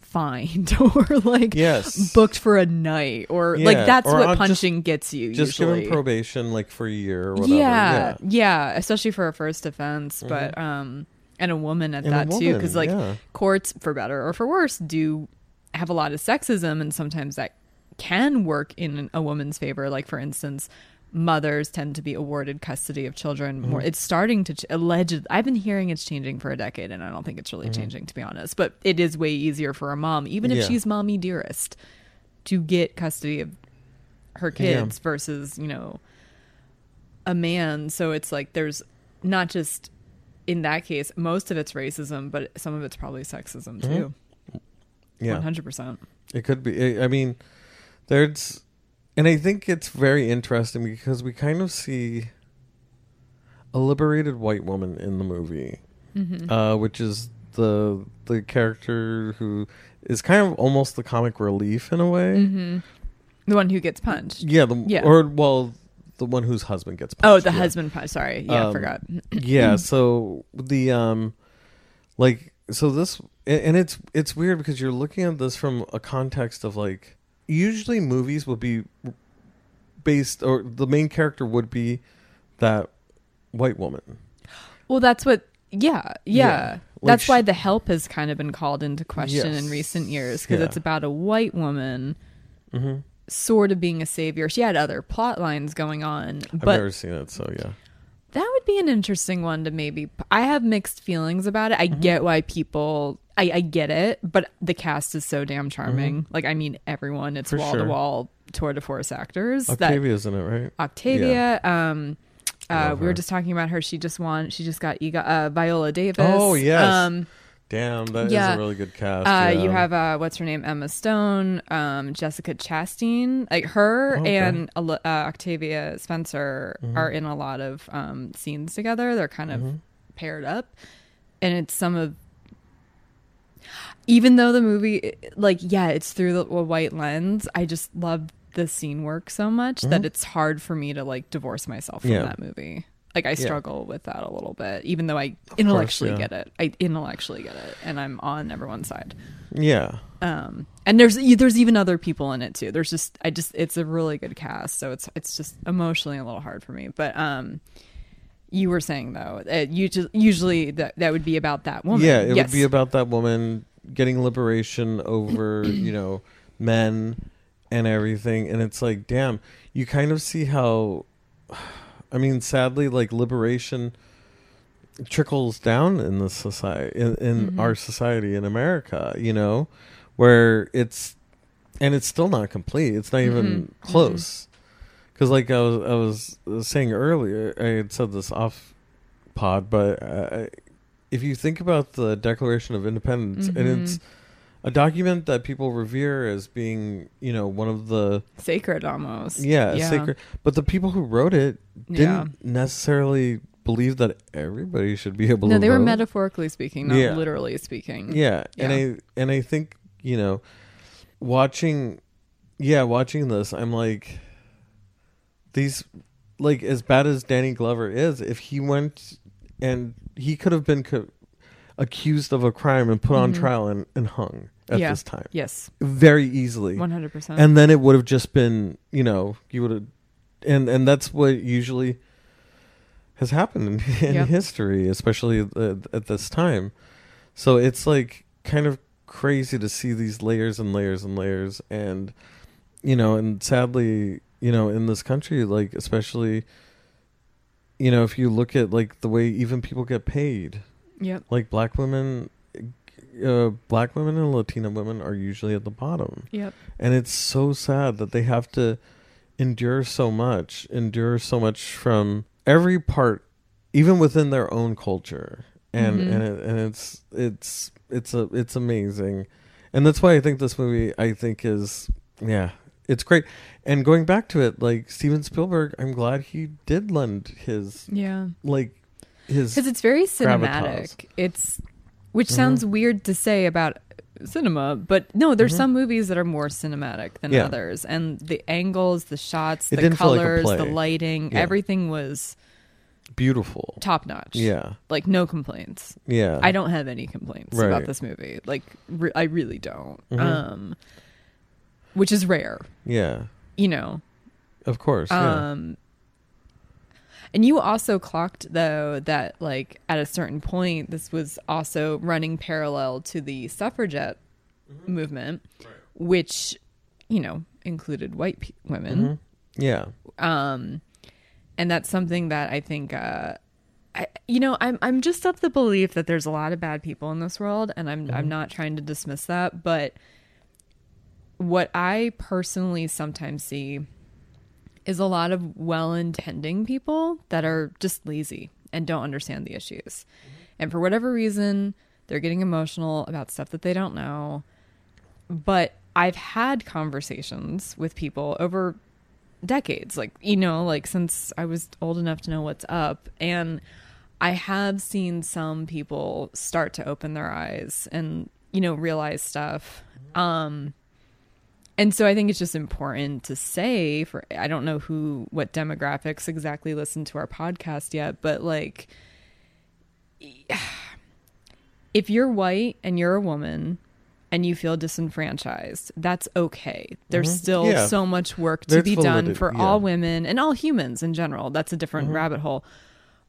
fined or like Yes. booked for a night or Yeah, like that's or what just- punching gets you Just usually. give him probation like for a year or whatever. yeah, yeah, especially for a first offense, Mhm. but um and a woman at And that too cuz like yeah. courts for better or for worse do have a lot of sexism and sometimes that can work in a woman's favor like for instance mothers tend to be awarded custody of children more Mhm. it's starting to ch- alleged i've been hearing it's changing for a decade and i don't think it's really Mhm. changing to be honest but it is way easier for a mom even if Yeah. she's mommy dearest to get custody of her Yeah. kids versus you know a man so it's like there's not just in that case most of it's racism but some of it's probably sexism too Yeah. 100% It could be. I mean, there's, and I think it's very interesting because we kind of see a liberated white woman in the movie, hmm uh, which is the the character who is kind of almost the comic relief in a way. hmm the one who gets punched Yeah, the Yeah. or well, the one whose husband gets. Punched. Oh the yeah. husband punch sorry yeah i Um, forgot yeah so the um like so this and it's it's weird because you're looking at this from a context of like usually movies would be based or the main character would be that white woman well that's what yeah yeah, Yeah. Like that's sh- why the help has kind of been called into question in recent years because Yeah. it's about a white woman mm-hmm. sort of being a savior she had other plot lines going on but i've but never seen it so yeah That would be an interesting one to maybe. I have mixed feelings about it. I Mm-hmm. get why people. I, I get it, but the cast is so damn charming. Mhm. Like, I mean, everyone. It's wall to wall tour de force actors. That octavia's in it right Octavia. Um, uh, we were just talking about her. She just won. She just got ega- uh, Viola Davis. Oh, yes. Um, damn that is Yeah. a really good cast uh, yeah. You have uh, what's her name? Emma Stone, um, Jessica Chastain. Like her Okay. and uh, Octavia Spencer Mhm. are in a lot of um, scenes together. They're kind of Mhm. paired up, and it's some of. Even though the movie, like, yeah, it's through the a white lens. I just love the scene work so much that Mhm. it's hard for me to like divorce myself from Yeah. that movie. Like I Yeah. struggle with that a little bit, even though I course, intellectually yeah. get it. I intellectually get it, and I'm on everyone's side yeah um and there's there's even other people in it too there's just i just it's a really good cast so it's it's just emotionally a little hard for me but um you were saying though it, you just usually that that would be about that woman Yeah, it Yes. would be about that woman getting liberation over, you know, men and everything. And it's like, damn, you kind of see how, I mean, sadly, like liberation trickles down in the society, in, in Mhm. our society in America, you know, where it's, and it's still not complete. It's not even Mhm, mhm. close. Because, like I was, I was saying earlier, I had said this off pod, but uh, if you think about the Declaration of Independence, and Mhm. it's a document that people revere as being, you know, one of the sacred almost yeah, yeah sacred. But the people who wrote it didn't yeah necessarily believe that everybody should be able no to. No, they were metaphorically speaking not Yeah. literally speaking Yeah, and I and I think you know, watching, yeah, watching this, I'm like, these, like as bad as Danny Glover is, if he went and he could have been co- accused of a crime and put on Mhm. trial and, and hung at Yeah. this time yes very easily, 100% and then it would have just been, you know, you would have, and and that's what usually has happened in, in Yep. history, especially at, at this time. So it's like kind of crazy to see these layers and layers and layers, and you know, and sadly, you know, in this country, like especially, you know, if you look at like the way even people get paid, yep. Like black women. Uh, black women and Latina women are usually at the bottom. Yep. And it's so sad that they have to endure so much endure so much from every part even within their own culture. And Mhm. and it, and it's it's it's a it's amazing. And that's why i think this movie i think is yeah it's great and going back to it like steven spielberg i'm glad he did lend his yeah like his because it's very gravitas. cinematic. It's which Mhm. sounds weird to say about cinema, but no, there's Mhm. some movies that are more cinematic than Yeah. others, and the angles, the shots, It the didn't like colors, the lighting, Yeah. everything was beautiful. top notch. Yeah, Like no complaints. yeah. I don't have any complaints Right. about this movie. Like re- I really don't. Mhm. Um which is rare, Yeah, you know. of course. Yeah. Um and you also clocked though that like at a certain point this was also running parallel to the suffragette Mm-hmm. movement which you know included white pe- women. Mhm. Yeah. um and that's something that i think uh I, you know i'm i'm just of the belief that there's a lot of bad people in this world and i'm i'm not trying to dismiss that but what i personally sometimes see is a lot of well-intending people that are just lazy and don't understand the issues. And for whatever reason they're getting emotional about stuff that they don't know. But i've had conversations with people over decades like you know like since i was old enough to know what's up. And i have seen some people start to open their eyes and you know realize stuff. Um and so i think it's just important to say for i don't know who what demographics exactly listen to our podcast yet but like if you're white and you're a woman and you feel disenfranchised, that's okay. There's Mhm. still Yeah. so much work to There's be done for yeah. all women and all humans in general. That's a different Mhm. rabbit hole.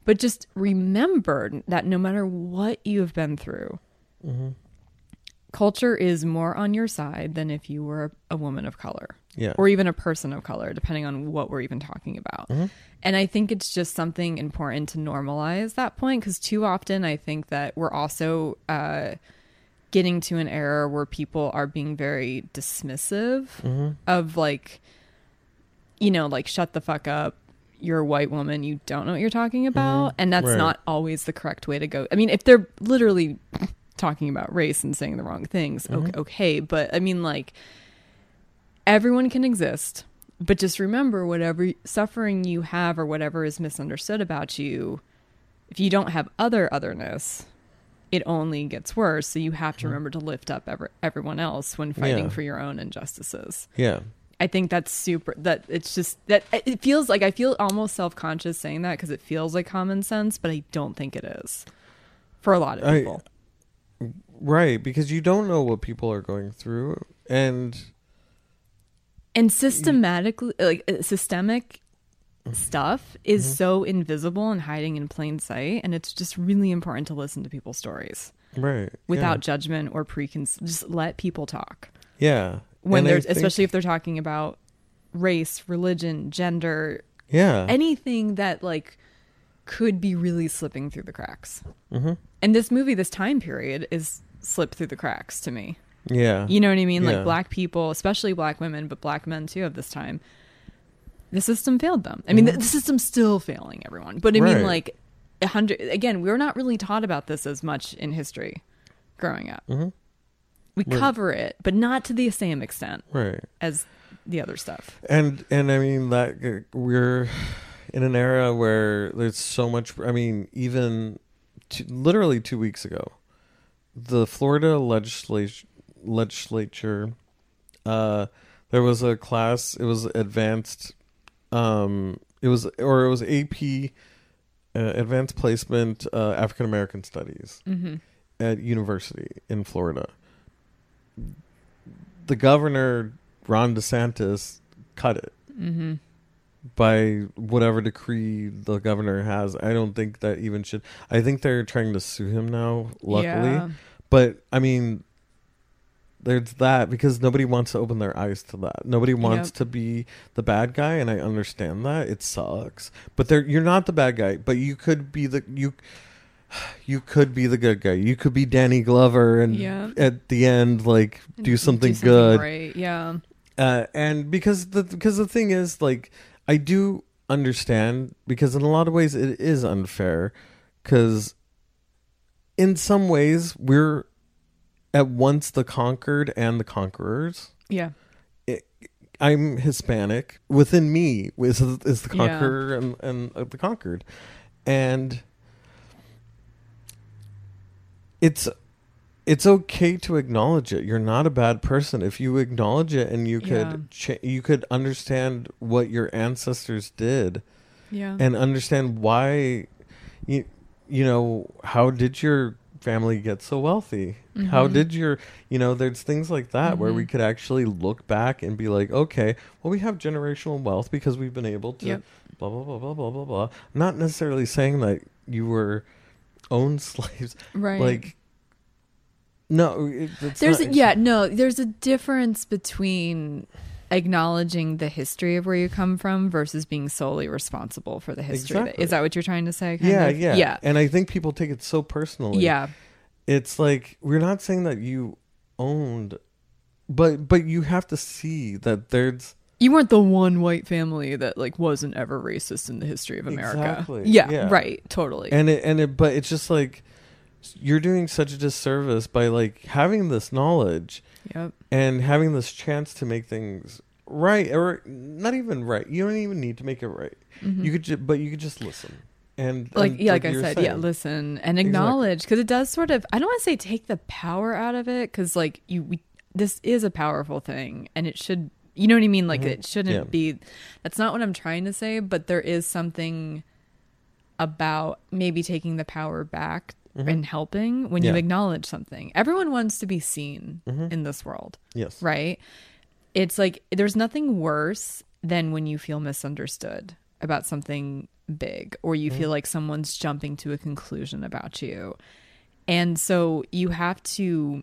But just remember that no matter what you have been through, Mhm. Culture is more on your side than if you were a woman of color Yeah. or even a person of color, depending on what we're even talking about. Mhm. And I think it's just something important to normalize that point because too often I think that we're also uh, getting to an era where people are being very dismissive Mhm. of like, you know, like shut the fuck up. You're a white woman. You don't know what you're talking about, Mhm. and that's Right. not always the correct way to go. I mean, if they're literally talking about race and saying the wrong things, okay, Mhm. okay, but I mean, like, everyone can exist, but just remember, whatever suffering you have or whatever is misunderstood about you, if you don't have other otherness, it only gets worse. So you have to Mhm. remember to lift up every, everyone else when fighting Yeah. for your own injustices. Yeah. I think that's super. That it's just that it feels like I feel almost self conscious saying that because it feels like common sense, but I don't think it is for a lot of people. Right, because you don't know what people are going through, and and systematically, like uh, systemic stuff is Mhm. so invisible and hiding in plain sight, and it's just really important to listen to people's stories right without judgment or preconceived. Just let people talk yeah, yeah. when And there's, think- especially if they're talking about race, religion, gender, yeah, anything that like could be really slipping through the cracks. hmm And this movie, this time period, is slipped through the cracks to me. yeah, You know what I mean? Yeah. Like black people, especially black women, but black men too of this time. The system failed them. I mean, the, Mhm. the system's still failing everyone. But I mean, like a hundred again, we're not really taught about this as much in history growing up. hmm We Right. cover it, but not to the same extent right. as the other stuff. And and I mean that we're in an era where there's so much. I mean, even two, literally two weeks ago, the Florida legislature legislature, uh, there was a class. It was advanced. Um, it was or it was AP, uh, advanced placement uh, African American studies Mm-hmm. at university in Florida. The governor Ron DeSantis cut it Mm-hmm. By whatever decree the governor has. I don't think that even should. I think they're trying to sue him now. Luckily, Yeah. but I mean, there's that because nobody wants to open their eyes to that. Nobody wants Yep. to be the bad guy, and I understand that it sucks. But there, you're not the bad guy. But you could be the you. You could be the good guy. You could be Danny Glover, and Yeah. at the end, like And do something, good. Right. Yeah. Uh, and because the because the thing is, like, I do understand because in a lot of ways it is unfair. Because in some ways we're at once the conquered and the conquerors. Yeah. I'm Hispanic. Within me is is the Yeah. conqueror and and uh, the conquered, and it's it's okay to acknowledge it. You're not a bad person if you acknowledge it and you could Yeah. cha- you could understand what your ancestors did. Yeah. and understand why you you know how did your family get so wealthy how Mhm. did your you know there's things like that where we Mhm. could actually look back and be like okay well we have generational wealth because we've been able to Yep. blah blah blah blah blah blah blah not necessarily saying that you were owned slaves right. like no it's there's not, a, yeah no there's a difference between acknowledging the history of where you come from versus being solely responsible for the history. Exactly. is that what you're trying to say kind yeah of? yeah yeah and i think people take it so personally yeah it's like we're not saying that you owned but but you have to see that there's you weren't the one white family that like wasn't ever racist in the history of america Exactly. yeah, Yeah. right totally and it and it but it's just like you're doing such a disservice by like having this knowledge yep. and having this chance to make things right or not even right. You don't even need to make it right. Mhm. you could ju- but you could just listen. And like and yeah like, i you're said yeah listen and acknowledge because it does sort of i don't want to say take the power out of it because like you we, this is a powerful thing and it should you know what i mean? Like Mhm. it shouldn't Yeah. be that's not what i'm trying to say but there is something about maybe taking the power back Mhm. and helping when you acknowledge something everyone wants to be seen Mhm. in this world yes right? It's like there's nothing worse than when you feel misunderstood about something big or you feel like someone's jumping to a conclusion about you. And so you have to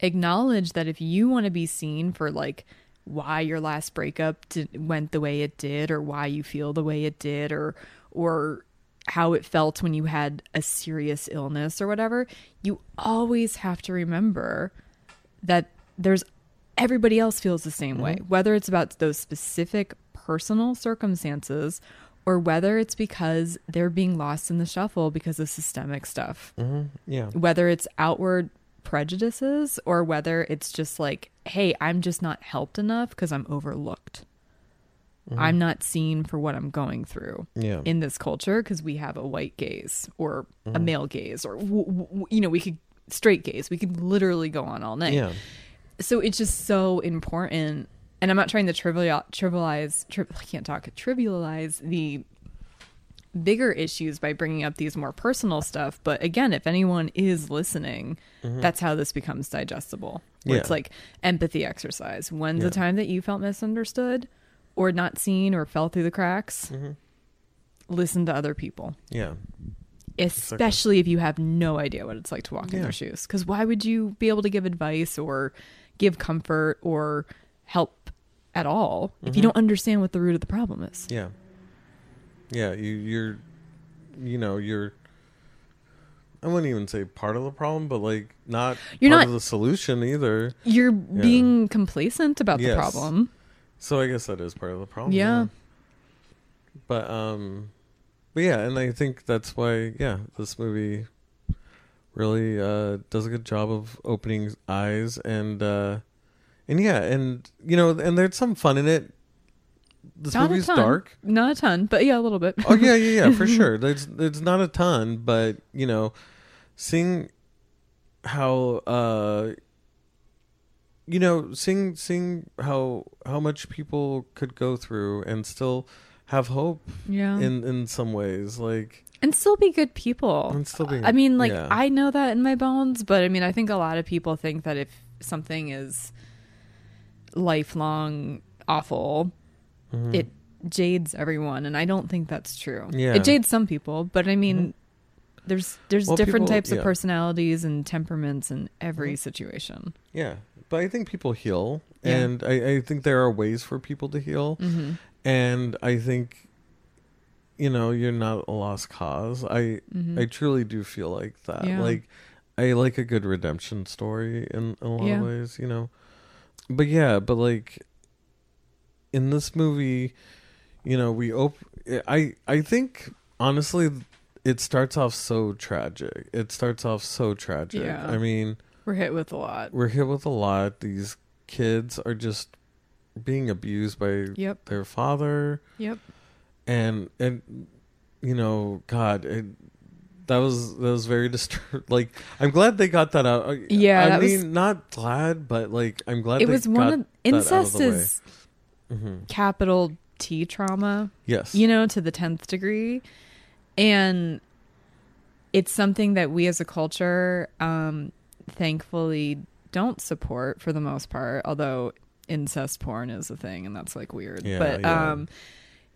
acknowledge that if you want to be seen for like why your last breakup did, went the way it did or why you feel the way it did or or how it felt when you had a serious illness or whatever, you always have to remember that there's everybody else feels the same way, whether it's about those specific personal circumstances or whether it's because they're being lost in the shuffle because of systemic stuff, hmm yeah. Whether it's outward prejudices or whether it's just like, hey, I'm just not helped enough because I'm overlooked. Mhm. I'm not seen for what I'm going through yeah. in this culture because we have a white gaze or a Mhm. male gaze or w- w- you know we could straight gaze. We could literally go on all night. Yeah. So it's just so important. And i'm not trying to trivial trivialize tri- i can't talk trivialize the bigger issues by bringing up these more personal stuff. But again if anyone is listening that's how this becomes digestible. Where it's like empathy exercise. When's Yeah. the time that you felt misunderstood or not seen or fell through the cracks hmm listen to other people yeah especially if you have no idea what it's like to walk in Yeah. their shoes. Because why would you be able to give advice or give comfort or help at all if you Mhm. don't understand what the root of the problem is? Yeah. Yeah, you you're you know, you're I wouldn't even say part of the problem, but like not You're part not- of the solution either. You're being complacent about Yes. the problem. So I guess that is part of the problem. Yeah. But um but yeah, and I think that's why yeah, this movie really uh does a good job of opening eyes and uh and yeah, and you know, and there's some fun in it. This Not movie's dark. Not a ton, but yeah, a little bit. oh yeah, yeah, yeah, for sure. There's there's not a ton, but you know, seeing how uh you know, seeing seeing how how much people could go through and still have hope yeah. in in some ways, like and still be good people. and still being. I mean, like, yeah. I know that in my bones, but I mean, I think a lot of people think that if something is lifelong awful, Mhm. it jades everyone and i don't think that's true Yeah. it jades some people but i mean Mhm. there's there's Well, different people- types of personalities and temperaments in every Mhm. situation yeah, but I think people heal, Yeah. and I I think there are ways for people to heal, mm-hmm. and I think. You know, you're not a lost cause. I Mm-hmm. I truly do feel like that. Yeah. Like I like a good redemption story in, in a lot Yeah. of ways, you know. But yeah, but like in this movie, you know, we op- I I think honestly it starts off so tragic. It starts off so tragic. Yeah. I mean, we're hit with a lot we're hit with a lot. These kids are just being abused by yep their father yep and and you know god it, that was that was very disturbed like i'm glad they got that out Yeah, i that was- mean not glad but like i'm glad it they was got one of that out of incest is Mhm. capital T trauma, Yes. you know, to the 10th degree. And it's something that we as a culture, um, thankfully don't support for the most part, although incest porn is a thing and that's like weird. Yeah, but, yeah. um,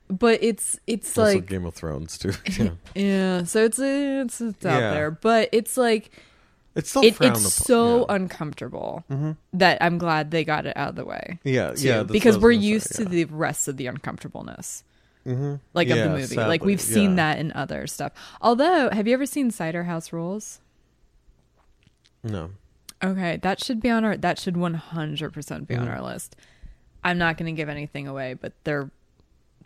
but it's, it's also like, Game of Thrones too. yeah. yeah, so it's, it's, it's out Yeah. there, but it's like, It's still it, it's so yeah. uncomfortable Mhm. that I'm glad they got it out of the way. yeah, too, yeah, that's what I because we're gonna say, used to the rest of the uncomfortableness Mhm. like of the movie like we've seen that in other stuff although have you ever seen cider house rules No. okay that should be on our that should 100% be on our list i'm not going to give anything away but there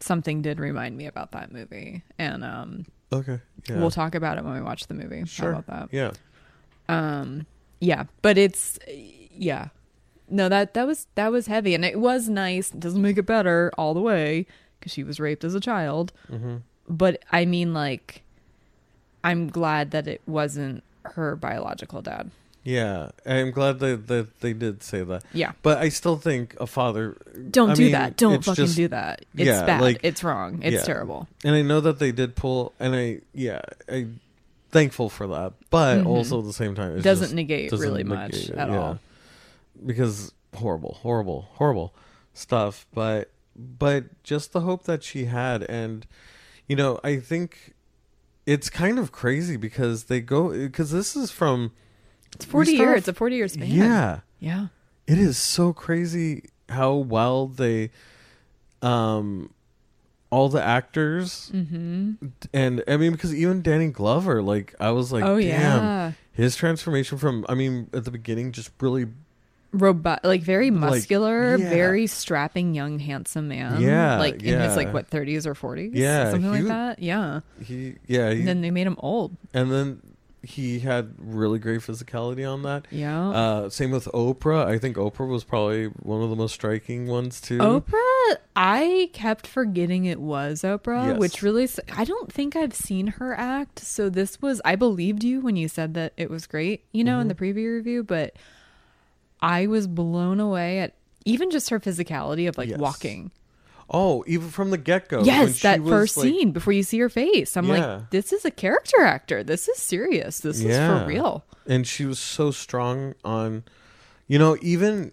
something did remind me about that movie and um Okay. Yeah. we'll talk about it when we watch the movie Sure. how about that Yeah. um yeah but it's yeah no that that was that was heavy and it was nice it doesn't make it better all the way because she was raped as a child Mm-hmm. but i mean like i'm glad that it wasn't her biological dad Yeah. I'm glad that that they did say that. yeah But I still think a father don't I do mean, that don't fucking just- do that it's yeah, bad like- it's wrong it's yeah. terrible and I know that they did pull and I yeah, I thankful for that. But Mhm. also at the same time it doesn't just negate doesn't really negate much it, at yeah. all Because horrible, horrible, horrible stuff. But but just the hope that she had and you know, I think it's kind of crazy because they go because this is from it's 40 years off- it's a 40 year span. Yeah. Yeah. It is so crazy how well they um all the actors mm-hmm. and i mean because even danny glover like i was like oh damn yeah. his transformation from i mean at the beginning just really robot like very Like, muscular yeah. very strapping young handsome man. Yeah, like in his like what 30s or 40s Yeah, something he like that? Yeah. he yeah he, and then they made him old. And then he had really great physicality on that yeah uh same with oprah i think oprah was probably one of the most striking ones too Oprah, I kept forgetting it was Oprah, Yes. which really I don't think I've seen her act. So this was, I believed you when you said that it was great, you know, in the Mm-hmm. preview review, but I was blown away at even just her physicality of like Yes. walking. Oh even from the get-go when yes, that first like- scene before you see her face. I'm Yeah. like, this is a character actor. This is serious. This is for real. and she was so strong on you know even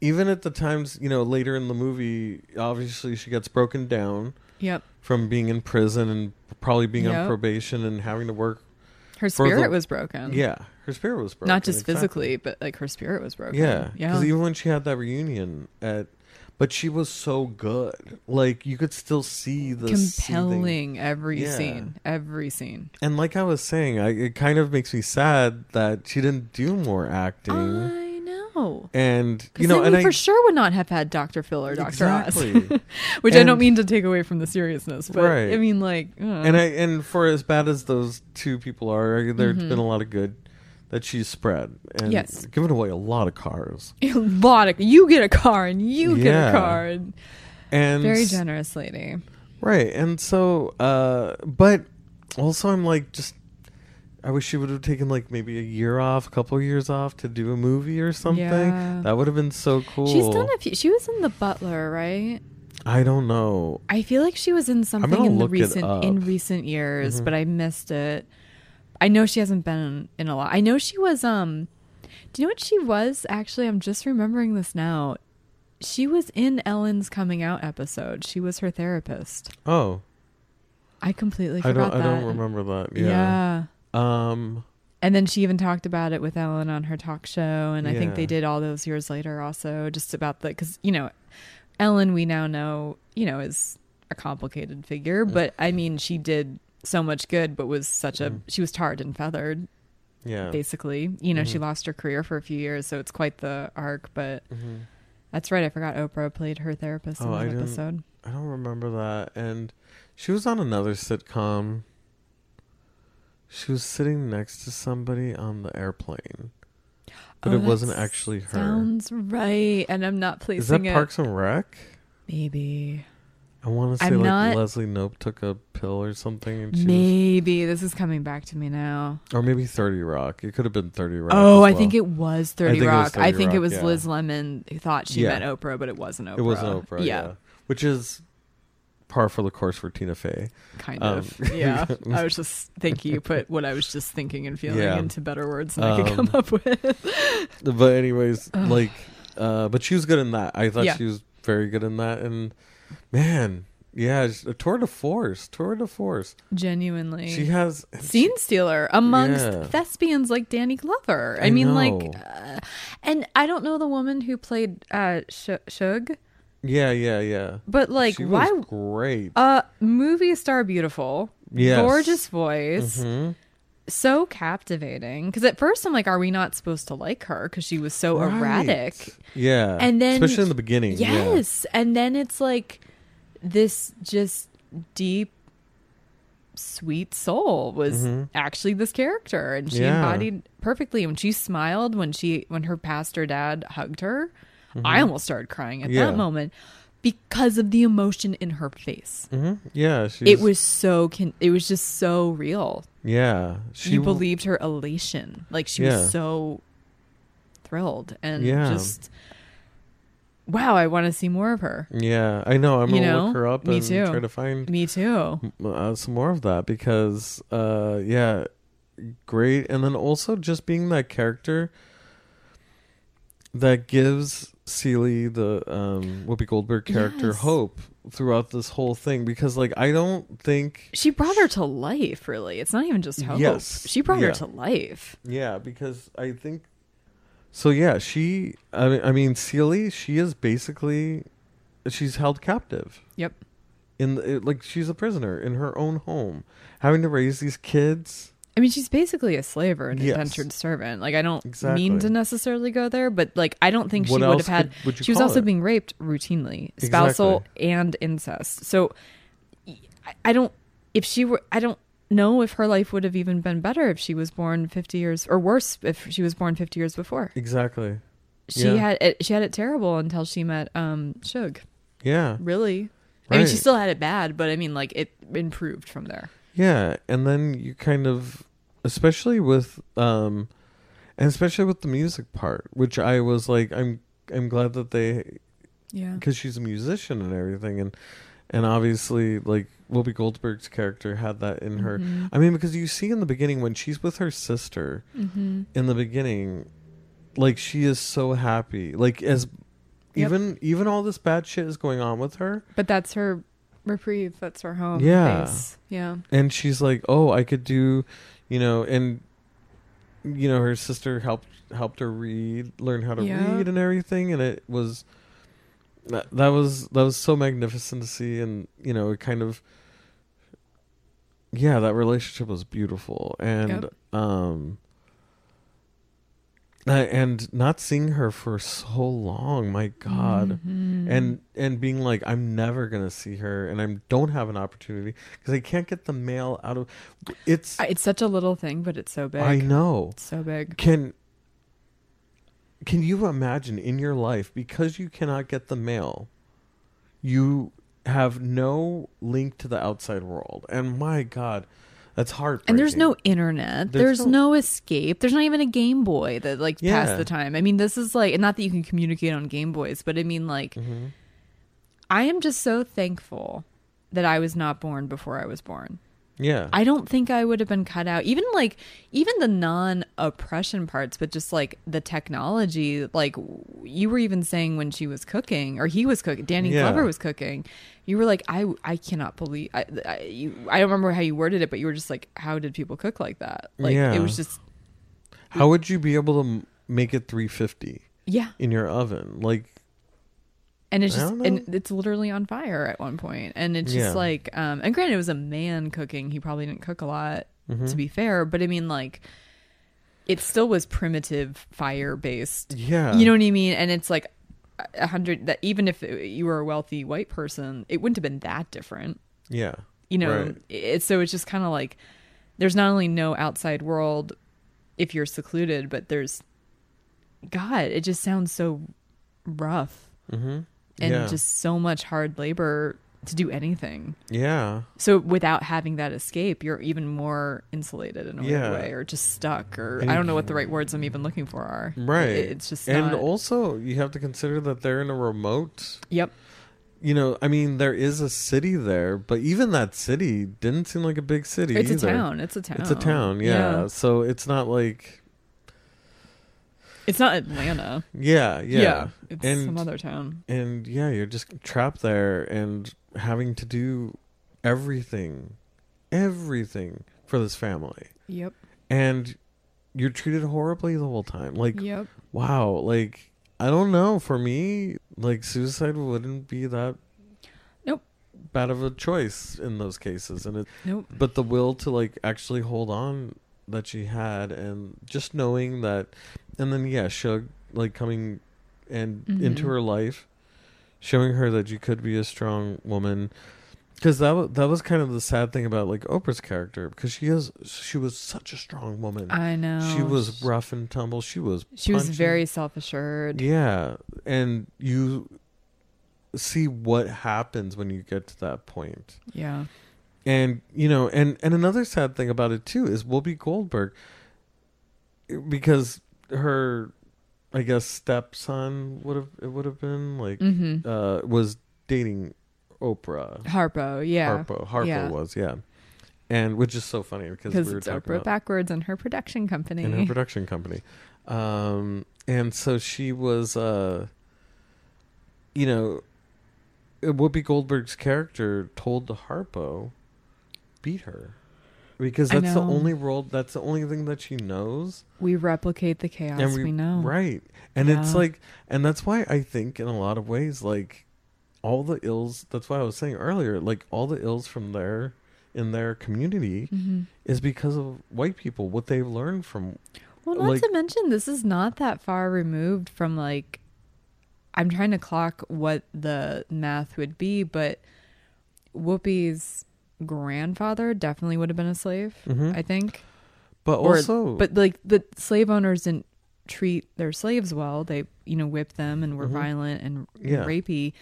even at the times you know later in the movie obviously she gets broken down Yep. from being in prison and probably being on probation and having to work Her For the- spirit was broken. yeah her spirit was broken Not just exactly. physically, but like her spirit was broken. yeah Yeah. because even when she had that reunion at but she was so good. Like you could still see the seething- compelling every Yeah. scene every scene. And like i was saying I, it kind of makes me sad that she didn't do more acting. I know. And you know and we I, for sure would not have had dr phil or dr exactly. Oz which i don't mean to take away from the seriousness but Right. i mean like uh, and I and for as bad as those two people are, there's Mhm. been a lot of good that she's spread and Yes. given away a lot of cars a lot of you get a car and you get a car and and very generous lady right and so uh but also I'm like just I wish she would have taken like maybe a year off, a couple of years off to do a movie or something. Yeah. That would have been so cool. she's done a few she was in the butler right I don't know. I feel like she was in something in the recent in recent years, Mhm. but I missed it. I know she hasn't been in a lot. I know she was um do you know what she was? Actually, I'm just remembering this now. She was in Ellen's coming out episode. She was her therapist. Oh, I completely I forgot don't. I don't remember that. Yeah. Yeah. Um. And then she even talked about it with Ellen on her talk show, and I think they did all those years later also, just about the because you know, Ellen we now know you know is a complicated figure, Mm. but I mean she did so much good, but was such a Mhm. she was tarred and feathered Yeah. basically. You know, she Mhm. lost her career for a few years, so it's quite the arc. But Mhm. that's right, I forgot Oprah played her therapist in Oh, I that didn't- episode. I don't remember that. And she was on another sitcom. She was sitting next to somebody on the airplane, but Oh, it wasn't actually her. Sounds right, and I'm not placing Is that it. Parks and Rec? Maybe. I want to say I'm like not- Leslie Knope took a pill or something, and she was, Maybe this is coming back to me now. or maybe Thirty Rock. It could have been Thirty Rock. Oh, as I think well. it was Thirty think it was Rock. I 30 think it Rock, was yeah. Liz Lemon who thought she Yeah. meant Oprah, but it wasn't Oprah. It wasn't Oprah. Yeah. which is par for the course for Tina Fey. Kind Um, of. Yeah. I was just thinking you put what I was just thinking and feeling Yeah. into better words than I could Um, come up with. But anyways, like, uh, but she was good in that. I thought Yeah. she was very good in that, and man, yeah, a tour de force, tour de force. Genuinely. She has Scene stealer amongst Yeah. thespians like Danny Glover. I, I mean, know. like, uh, and I don't know the woman who played uh, Sh- Shug, Yeah, yeah, yeah. but like, she why? was great. Uh, movie star, beautiful, Yes. gorgeous voice, Mhm. So captivating. Because at first I'm like, are we not supposed to like her? Because she was so Right. erratic. Yeah, And then- especially in the beginning. yeah. Yes, and then it's like this just deep, sweet soul was Mhm. actually this character, and she Yeah. embodied perfectly. When she smiled, when she when her pastor dad hugged her, Mm-hmm. I almost started crying at Yeah. that moment because of the emotion in her face. hmm Yeah, she's, It was so con- it was just so real. Yeah, she you w- believed her elation, like she Yeah. was so thrilled and Yeah. just wow. I want to see more of her. Yeah, I know. I'm You gonna know? look her up Me and too. try to find Me too. uh, some more of that because, uh, yeah, great. And then also just being that character that gives Celie the um, Whoopi Goldberg character Yes. hope throughout this whole thing because, like, I don't think, She brought her to life, really. It's not even just hope. Yes. She brought Yeah. her to life. yeah, because I think. So yeah, she. I mean, I mean, Celie. She is basically, she's held captive. Yep. in the, it- like she's a prisoner in her own home having to raise these kids I mean, she's basically a slave or an Yes. indentured servant. Like, I don't Exactly. mean to necessarily go there, but like, I don't think What she would have had. could- would she was also it? being raped routinely, spousal and incest. So, I, I don't. If she were, I don't know if her life would have even been better if she was born fifty years, or worse if she was born fifty years before. exactly She Yeah. had it, she had it terrible until she met um Shug. yeah Really. I mean, she still had it bad, but I mean, like it improved from there. Yeah and then you kind of especially with um and especially with the music part which i was like i'm i'm glad that they Yeah. because she's a musician and everything and and obviously like Whoopi Goldberg's character had that in her Mhm. I mean because you see in the beginning when she's with her sister Mm-hmm. in the beginning like she is so happy like as Yep. even even all this bad shit is going on with her But that's her reprieve. That's her home Yeah. base. Yeah. and she's like oh i could do you know and you know her sister helped helped her read learn how to Yeah. read and everything and it was that, that was that was so magnificent to see and you know it kind of yeah that relationship was beautiful and Yep. um and not seeing her for so long my god Mhm. and and being like i'm never gonna see her and i don't have an opportunity because i can't get the mail out of it's it's such a little thing, but it's so big. i know It's so big. can can you imagine in your life because you cannot get the mail you have no link to the outside world and my god that's hard And there's no internet. There's, There's no, no- escape. There's not even a Game Boy that like Yeah. pass the time. I mean, this is like, and not that you can communicate on Game Boys, but I mean, like, hmm I am just so thankful that I was not born before I was born. Yeah I don't think I would have been cut out. Even like even the non-oppression parts, but just like the technology. Like you were even saying when she was cooking, or he was cooking, Danny Yeah. Glover was cooking. You were like, I I cannot believe. I I, you, I don't remember how you worded it, but you were just like, how did people cook like that? Like Yeah. it was just how would you be able to make it 350 yeah. in your oven like and it's just and it's literally on fire at one point. And it's just Yeah. like um and granted it was a man cooking. He probably didn't cook a lot Mhm. to be fair. But i mean like it still was primitive fire based yeah. You know what i mean? And it's like a hundred that even if you were a wealthy white person it wouldn't have been that different. Yeah. You know Right. it's so it's just kind of like there's not only no outside world if you're secluded but there's god it just sounds so rough. Mm-hmm. And yeah. just so much hard labor to do anything. yeah So without having that escape, you're even more insulated in a Yeah. way, or just stuck, or And I don't know what the right words I'm even looking for are. Right. It- It's just and not. also you have to consider that they're in a remote yep. you know, I mean, there is a city there, but even that city didn't seem like a big city. It's either. a town. It's a town. It's a town, yeah. So it's not like, It's not Atlanta. yeah, yeah, It's And- some other town. and yeah, you're just trapped there and having to do everything, everything for this family, Yep. and you're treated horribly the whole time. Like, Yep. wow, like I don't know. For me, like suicide wouldn't be that. Nope. Bad of a choice in those cases, and it. Nope. But the will to like actually hold on that she had, and just knowing that, and then yeah, Shug like coming and into Mhm. her life, showing her that you could be a strong woman. Because that was, that was kind of the sad thing about like Oprah's character because she is she was such a strong woman. I know. She was rough and tumble. She was She was very self assured. Yeah, and you see what happens when you get to that point. Yeah. And you know, and and another sad thing about it too is Whoopi Goldberg because her I guess stepson would have it would have been like Mm-hmm. uh was dating Oprah. Harpo. Yeah. Harpo. Harpo Yeah. was, yeah. And which is so funny because we were it's talking Oprah about backwards and her production company. in her production company. Um, and so she was, uh, you know, Whoopi Goldberg's character told the Harpo, beat her. Because that's the know. only world. that's the only thing that she knows. we replicate the chaos and we, know. Right. And it's like, and that's why I think in a lot of ways, like, all the ills, that's why I was saying earlier, like, all the ills from there in their community hmm is because of white people, what they've learned from Well, not Like- to mention, this is not that far removed from like. I'm trying to clock what the math would be, but Whoopi's grandfather definitely would have been a slave. Mhm. I think. But Or- also, But like the slave owners didn't treat their slaves well. They, you know, whipped them and were Mhm. violent and Yeah. rapey.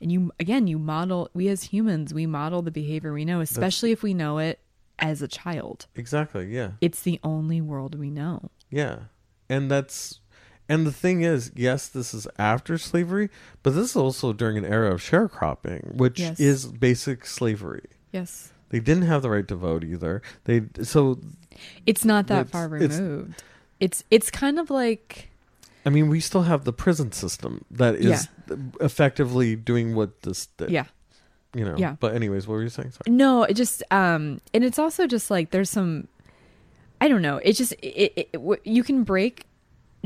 And you again, you model. We as humans, we model the behavior we know, especially if we know it as a child. exactly, yeah, It's the only world we know. yeah, and that's, and the thing is, yes, this is after slavery, but this is also during an era of sharecropping, which Yes. is basic slavery. Yes. They didn't have the right to vote either. They so, It's not that It's- far removed. It's it's kind of like I mean, we still have the prison system that is effectively doing what this did. yeah. you know. yeah. But anyways, what were you saying? Sorry. No, it just um and it's also just like there's some I don't know. It just it, it, it you can break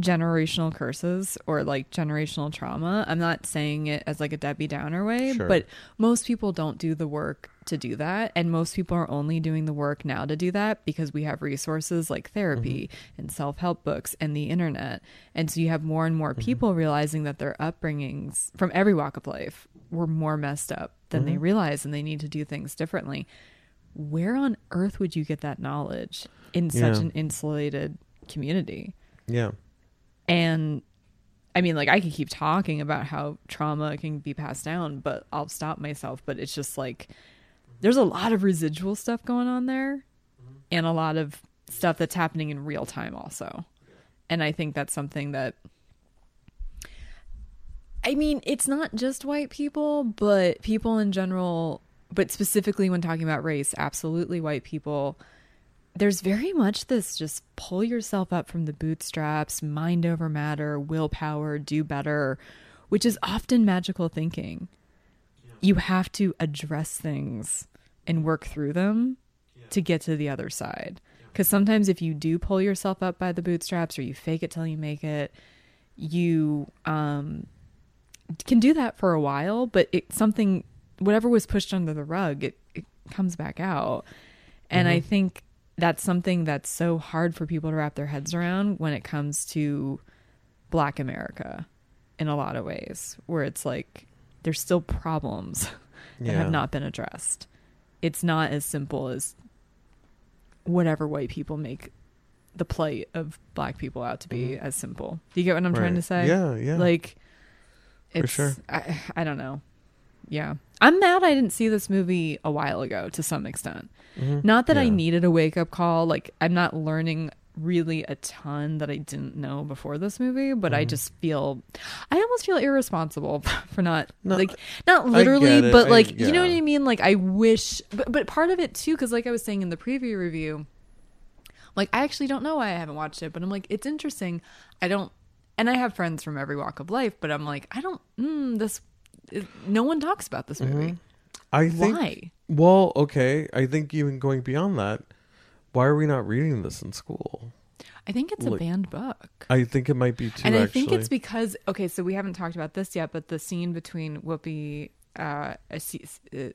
generational curses or like generational trauma. I'm not saying it as like a Debbie Downer way, Sure. but most people don't do the work to do that and most people are only doing the work now to do that because we have resources like therapy mm-hmm. and self-help books and the internet. And so you have more and more mm-hmm. people realizing that their upbringings from every walk of life were more messed up than they mm-hmm. realize and they need to do things differently. Where on earth would you get that knowledge in such Yeah. an insulated community? Yeah. And I mean, like, I could keep talking about how trauma can be passed down, but I'll stop myself. But it's just like there's a lot of residual stuff going on there and a lot of stuff that's happening in real time, also. And I think that's something that I mean, it's not just white people, but people in general, but specifically when talking about race, absolutely white people there's very much this just pull yourself up from the bootstraps, mind over matter, willpower, do better, which is often magical thinking. You have to address things and work through them to get to the other side. Because sometimes if you do pull yourself up by the bootstraps or you fake it till you make it, you um, can do that for a while, but it something whatever was pushed under the rug, it, it comes back out. And I think that's something that's so hard for people to wrap their heads around when it comes to black America in a lot of ways, where it's like there's still problems that Yeah. have not been addressed. It's not as simple as whatever white people make the plight of black people out to be mm-hmm. as simple. Do you get what I'm trying to say? Yeah, yeah. Like, For it's, sure. I, I don't know. Yeah. I'm mad I didn't see this movie a while ago to some extent. Mhm. Not that I needed a wake up call. Like, I'm not learning really a ton that I didn't know before this movie, but I Mm-hmm. just feel I almost feel irresponsible for not No, like not literally, but I- like you know what. I mean. Like I wish, but but part of it too, because like I was saying in the preview review, like I actually don't know why I haven't watched it, but I'm like it's interesting. I don't, and I have friends from every walk of life, but I'm like I don't. Mm, this, no one talks about this movie. I think. Why? Well, okay. I think even going beyond that, why are we not reading this in school? I think it's a banned book. I think it might be too. and I actually. think it's because okay, so we haven't talked about this yet, but the scene between Whoopi, uh, uh, Ce- uh,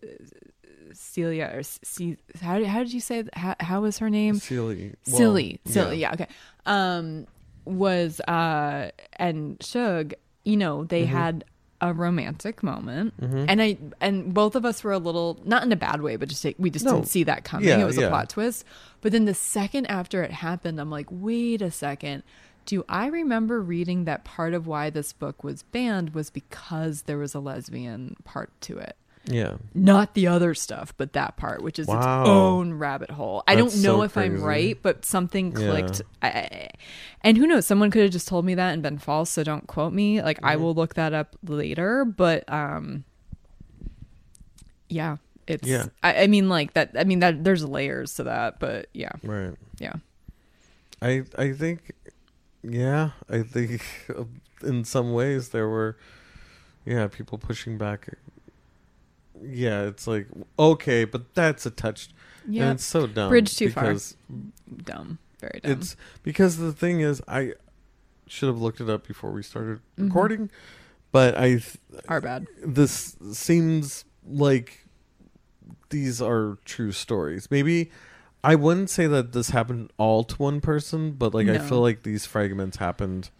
Celia, or C- how did how did you say that? How, how was her name? silly. Well, silly, silly. Yeah. okay. Um, was uh, and Shug, you know, they Mm-hmm. had a romantic moment, mm-hmm. and I and both of us were a little not in a bad way, but just we just No. didn't see that coming. Yeah, it was yeah. a plot twist. But then the second after it happened, I'm like, wait a second. Do I remember reading that part of why this book was banned was because there was a lesbian part to it? Yeah. not the other stuff, but that part, which is Wow. its own rabbit hole. I don't know so if I'm right, but something clicked. I, I- and who knows? Someone could have just told me that and been false. So don't quote me. Like I will look that up later. But um, yeah, it's. Yeah. I, I mean, like that. I mean that there's layers to that, but yeah, Right. yeah. I I think yeah, I think in some ways there were yeah, people pushing back yeah, it's like okay, but that's a touch Yeah, and it's so dumb. Bridge too far. dumb, very dumb. It's because the thing is I should have looked it up before we started Mhm. recording, but I th- Our bad. this seems like these are true stories. Maybe I wouldn't say that this happened all to one person, but like I feel like these fragments happened,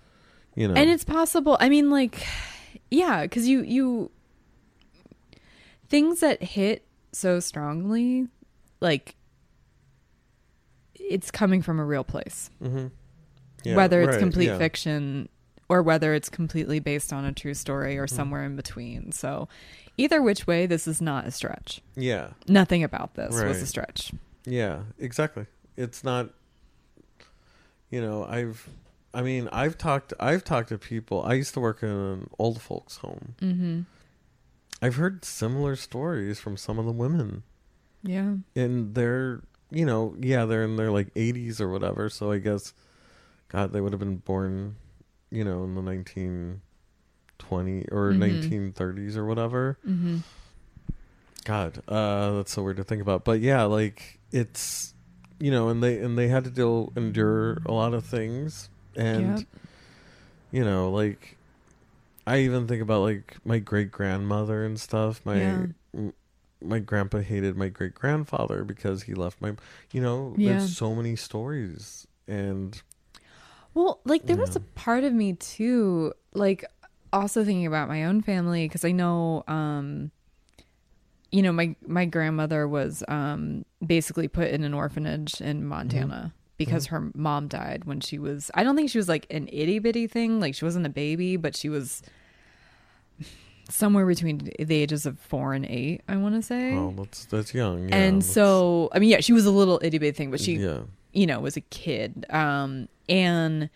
you know. and it's possible i mean like yeah because you you things that hit so strongly like it's coming from a real place hmm Yeah, whether it's right, complete yeah. fiction or whether it's completely based on a true story Mm-hmm. or somewhere in between so either which way this is not a stretch Yeah, nothing about this was a stretch yeah, exactly. It's not. You know, I've. I mean, I've talked. I've talked to people. I used to work in an old folks' home. mm-hmm I've heard similar stories from some of the women. yeah and they're you know yeah they're in their like 80s or whatever so i guess god they would have been born you know in the 1920 or Mhm. 1930s or whatever mm-hmm god uh that's so weird to think about but yeah like it's you know and they and they had to deal endure a lot of things and Yep. you know like i even think about like my great grandmother and stuff my Yeah. m- my grandpa hated my great grandfather because he left my you know Yeah. there's so many stories and Well, like there was a part of me too, like also thinking about my own family because I know, um, you know, my my grandmother was um basically put in an orphanage in Montana because her mom died when she was. I don't think she was like an itty bitty thing, like she wasn't a baby, but she was somewhere between the ages of four and eight. I want to say. well that's that's young yeah, and that's- so, I mean, yeah, she was a little itty bitty thing, but she yeah you know, was a kid. Um, and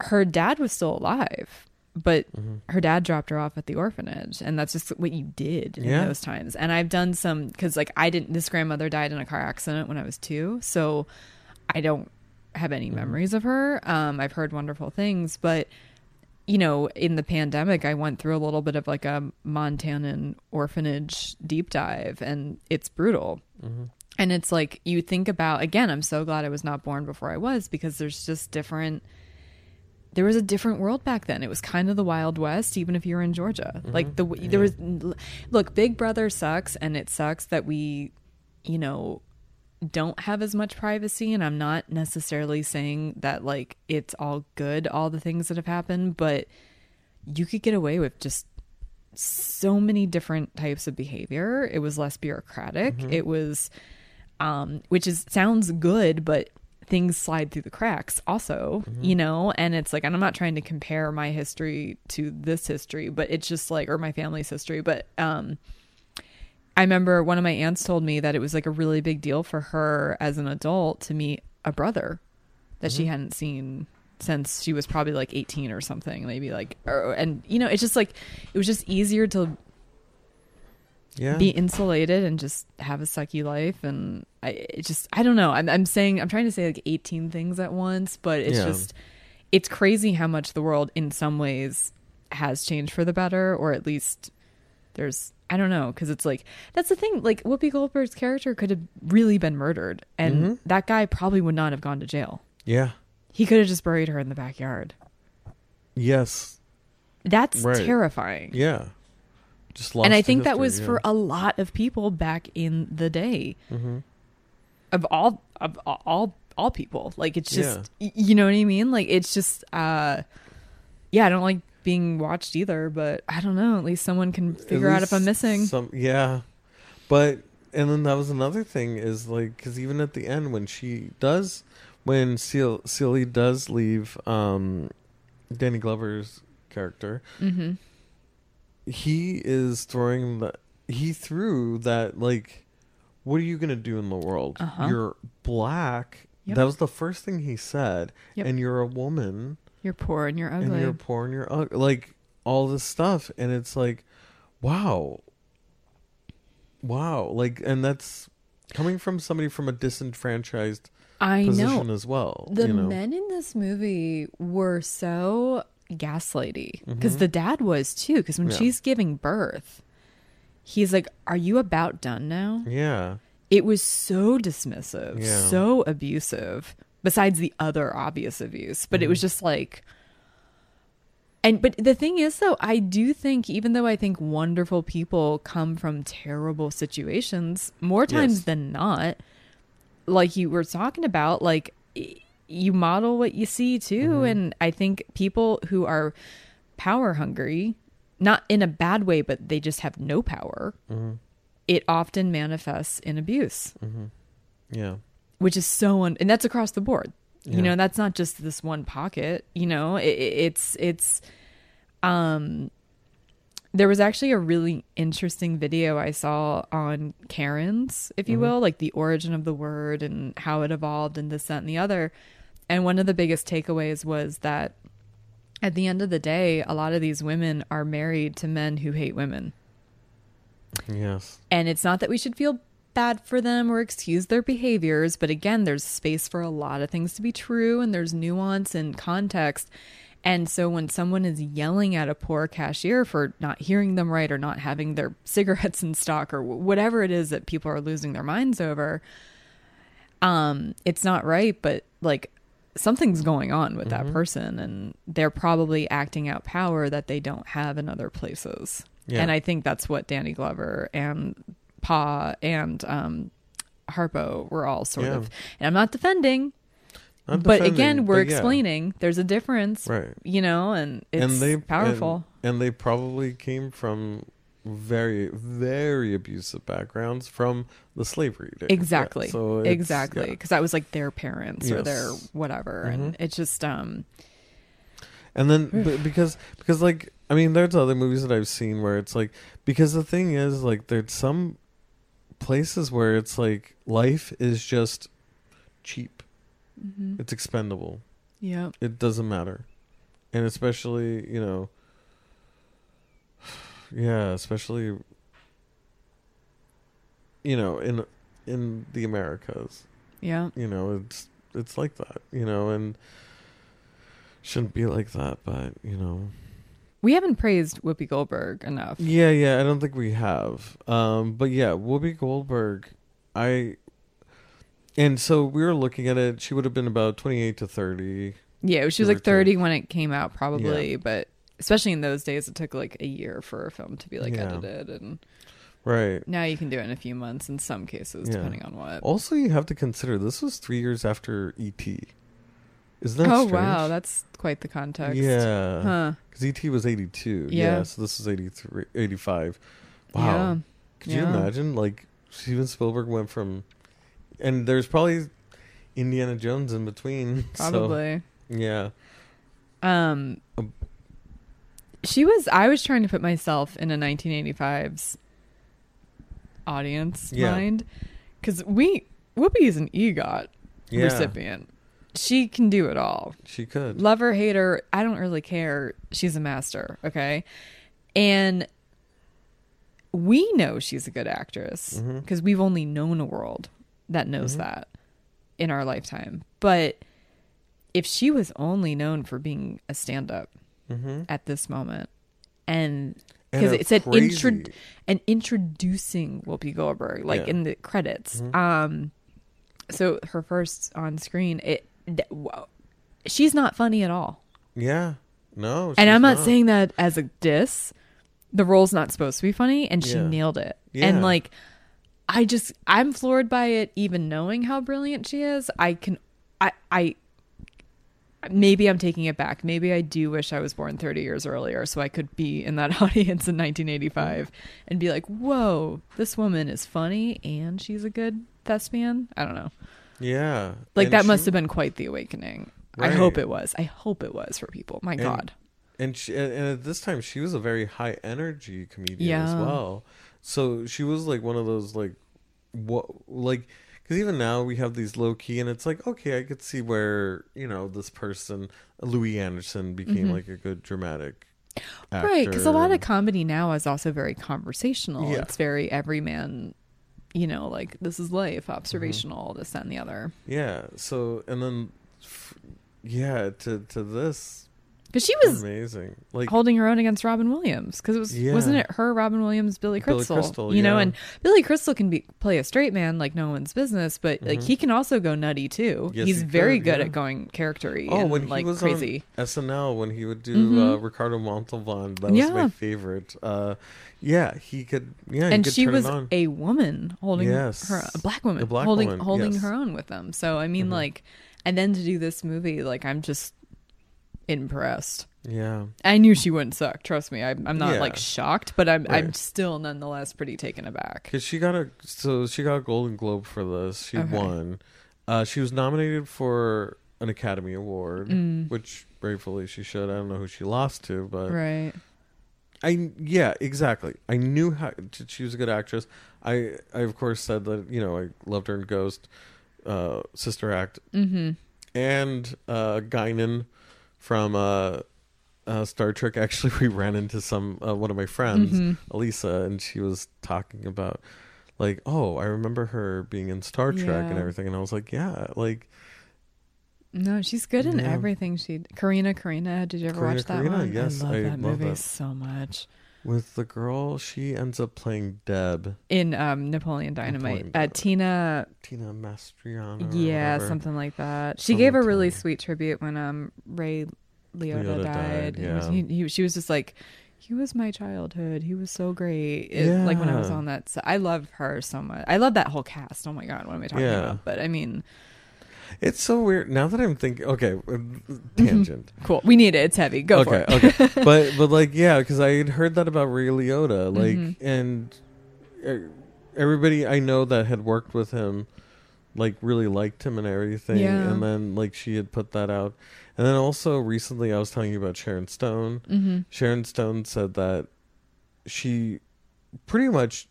her dad was still alive, but Mm-hmm. her dad dropped her off at the orphanage. And that's just what you did in Yeah. those times. And I've done some, because like I didn't, this grandmother died in a car accident when I was two. So I don't have any Mm-hmm. memories of her. Um, I've heard wonderful things, but you know, in the pandemic, I went through a little bit of like a Montanan orphanage deep dive, and it's brutal. Mm-hmm. And it's like you think about again, I'm so glad I was not born before I was because there's just different there was a different world back then. It was kind of the Wild West, even if you're in Georgia. Like the there was look, Big Brother sucks, and it sucks that we, you know, don't have as much privacy. And I'm not necessarily saying that like it's all good, all the things that have happened, but you could get away with just so many different types of behavior. It was less bureaucratic. It was, um, which is sounds good, but things slide through the cracks also, you know? And it's like, and I'm not trying to compare my history to this history, but it's just like, or my family's history, but, um, I remember one of my aunts told me that it was like a really big deal for her as an adult to meet a brother that she Mhm. hadn't seen since she was probably like 18 or something maybe like or, and you know it's just like it was just easier to Yeah. be insulated and just have a sucky life and i it just i don't know I'm, I'm saying i'm trying to say like 18 things at once but it's Yeah. just it's crazy how much the world in some ways has changed for the better or at least there's i don't know because it's like that's the thing like whoopi goldberg's character could have really been murdered and Mhm. that guy probably would not have gone to jail yeah. he could have just buried her in the backyard Yes. that's Right. terrifying Yeah. Just lost and i think that history, was yeah. for a lot of people back in the day Mhm. of all of all all people like it's just y you know what i mean like it's just uh yeah i don't like being watched either but i don't know at least someone can figure out if i'm missing Some, yeah, but and then that was another thing is like because even at the end when she does, when Seal Celie does leave, um, Danny Glover's character, hmm he is throwing the he threw that like, what are you gonna do in the world? Uh-huh. You're black. Yep. That was the first thing he said, Yep. and you're a woman. You're poor and you're ugly and you're poor and you're ugly. Like all this stuff, and it's like, wow, wow, like, and that's coming from somebody from a disenfranchised i position know as well. the you know? men in this movie were so gaslighty because Mhm. the dad was too because when Yeah. she's giving birth he's like are you about done now yeah, it was so dismissive, Yeah. so abusive, besides the other obvious abuse. But it was Mhm. just like and but the thing is though, I do think even though I think wonderful people come from terrible situations, more times Yes. than not, like you were talking about, like you model what you see too. Mhm. And I think people who are power hungry, not in a bad way, but they just have no power, hmm it often manifests in abuse hmm yeah, which is so un- and that's across the board. You know that's not just this one pocket you know it, it- it's it's um there was actually a really interesting video i saw on karen's if you Mhm. will like the origin of the word and how it evolved and this that and the other. And one of the biggest takeaways was that at the end of the day a lot of these women are married to men who hate women. Yes, and it's not that we should feel bad for them or excuse their behaviors, but again, there's space for a lot of things to be true and there's nuance and context. And so when someone is yelling at a poor cashier for not hearing them right or not having their cigarettes in stock or whatever it is that people are losing their minds over, um, it's not right, but like something's going on with that Mhm. person and they're probably acting out power that they don't have in other places. yeah, And I think that's what Danny Glover and Pa and um, Harpo were all sort Yeah. of. And I'm not defending, Not but defending, again, we're but yeah. explaining there's a difference, right, you know, and it's and they powerful. and, and they probably came from very very abusive backgrounds from the slavery days. Yeah, exactly. so it's- exactly. yeah. Because that was like their parents or their whatever. And Mhm. it's just, um, And then b- because because like I mean there's other movies that I've seen where it's like because the thing is like there's some places where it's like life is just cheap. mhm. It's expendable. yeah. It doesn't matter. And especially, you know yeah, especially you know in in the Americas Yeah. you know it's it's like that you know and shouldn't be like that but you know We haven't praised Whoopi Goldberg enough. yeah yeah i don't think we have um but yeah whoopi goldberg i and so we were looking at it she would have been about 28 to 30 Yeah, she was like 30 when it came out, probably, Yeah. but especially in those days, it took like a year for a film to be like Yeah. edited. And right now you can do it in a few months in some cases, Yeah. depending on what. also you have to consider this was three years after et isn't that oh, strange? wow. That's quite the context. yeah Huh. because et was 82 Yeah. yeah. so this is 83 85 wow Yeah. Could you imagine? Like Steven Spielberg went from, and there's probably Indiana Jones in between. so, Probably. yeah. Um, Um, she was. I was trying to put myself in a 1985's audience Yeah. mind because we Whoopi is an EGOT Yeah. recipient. She can do it all. She could. Love her, hate her, I don't really care. She's a master, okay? And we know she's a good actress because we've only known a world that knows Mhm. that in our lifetime. But if she was only known for being a stand up Mm-hmm. at this moment and because it said crazy- intro and introducing Whoopi Goldberg like Yeah. in the credits. Mhm. Um, so her first on screen, it she's not funny at all, Yeah. No. and I'm not, saying that as a diss. The role's not supposed to be funny, and she Yeah. nailed it. Yeah. And like, I just I'm floored by it, even knowing how brilliant she is. I can, I I. Maybe I'm taking it back. Maybe I do wish I was born 30 years earlier so I could be in that audience in 1985 and be like, whoa, this woman is funny and she's a good thespian. I don't know. Yeah. Like, And that she- must have been quite the awakening. I hope it was. I hope it was for people. My And- God. and she, and at this time she was a very high energy comedian as well so she was like one of those like what like because even now we have these low key and it's like okay i could see where you know this person Louie Anderson became Mhm. like a good dramatic actor Right, because a lot of comedy now is also very conversational. Yeah. It's very everyman, you know, like this is life, Mm-hmm. observational, this, that, and the other. yeah so and then yeah to to this Because she was amazing like holding her own against Robin Williams. Because it was Yeah. wasn't it her, Robin Williams, Billy Billy Crystal? Crystal, you know, and Billy Crystal can be play a straight man like no one's business, but like Mhm. he can also go nutty too. Yes, He's he very could, good yeah. at going charactery Oh, and when he like was crazy. on SNL, when he would do Mhm. uh, Ricardo Montalban, that was Yeah. my favorite. Uh, yeah, he could. Yeah, he and could she was a woman holding Yes. her a black woman A black holding woman, holding yes. her own with them so i mean Mhm. like and then to do this movie like i'm just impressed yeah, i knew she wouldn't suck trust me i'm, I'm not Yeah. like shocked but i'm i'm still nonetheless pretty taken aback because she got a so she got a Golden Globe for this. She Okay. won. Uh, she was nominated for an Academy Award, Mm. which gratefully she should. I don't know who she lost to, but right I yeah exactly. I knew how t- she was a good actress. I I of course said that you know I loved her in Ghost, uh, Sister Act, mm-hmm and uh Guinan from uh, uh Star Trek. Actually, we ran into some uh, one of my friends, Mhm. Elisa, and she was talking about like, oh, I remember her being in Star Trek and everything, and I was like, yeah, like no she's good in Yeah. everything she Corrina Corrina did you ever Corrina, watch that Corrina, one yes, i love I that love movie that. so much with the girl, she ends up playing Deb, in um napoleon dynamite Napoleon uh, tina Tina Majorino. Yeah, something like that. She gave a really sweet tribute when um Ray Liotta, Liotta died. died, It was- he, he- she was just like, he was my childhood. He was so great. It- Like when I was on that, set. I love her so much. I love that whole cast. Oh my god, what am I talking Yeah. about? But I mean, It's so weird now that I'm thinking. Okay, uh, tangent. cool. We need it. It's heavy. Go okay, for it. okay, but but like yeah, because I had heard that about Ray Liotta, like, Mhm. and everybody I know that had worked with him, like, really liked him and everything. Yeah. And then like she had put that out, and then also recently I was telling you about Sharon Stone. hmm Sharon Stone said that she pretty much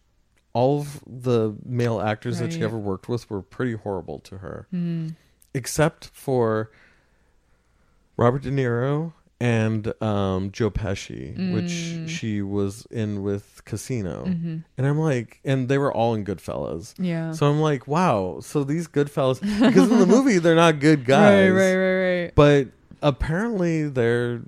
all of the male actors that she ever worked with were pretty horrible to her hmm except for Robert De Niro and um, Joe Pesci, Mm. which she was in with Casino. hmm And I'm like, and they were all in Goodfellas. Yeah. So I'm like, wow. So these Goodfellas, because in the movie they're not good guys, Right, right, right, right. but apparently they're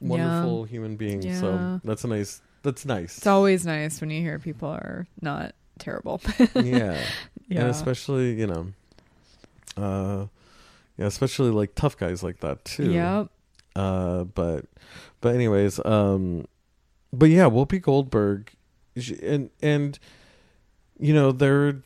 wonderful human beings. Yeah. So that's a nice. That's nice. It's always nice when you hear people are not terrible. yeah. yeah. and especially you know, uh, yeah, especially like tough guys like that too. Yep. Uh, but but anyways, um, but yeah, Whoopi Goldberg, she, and and you know there are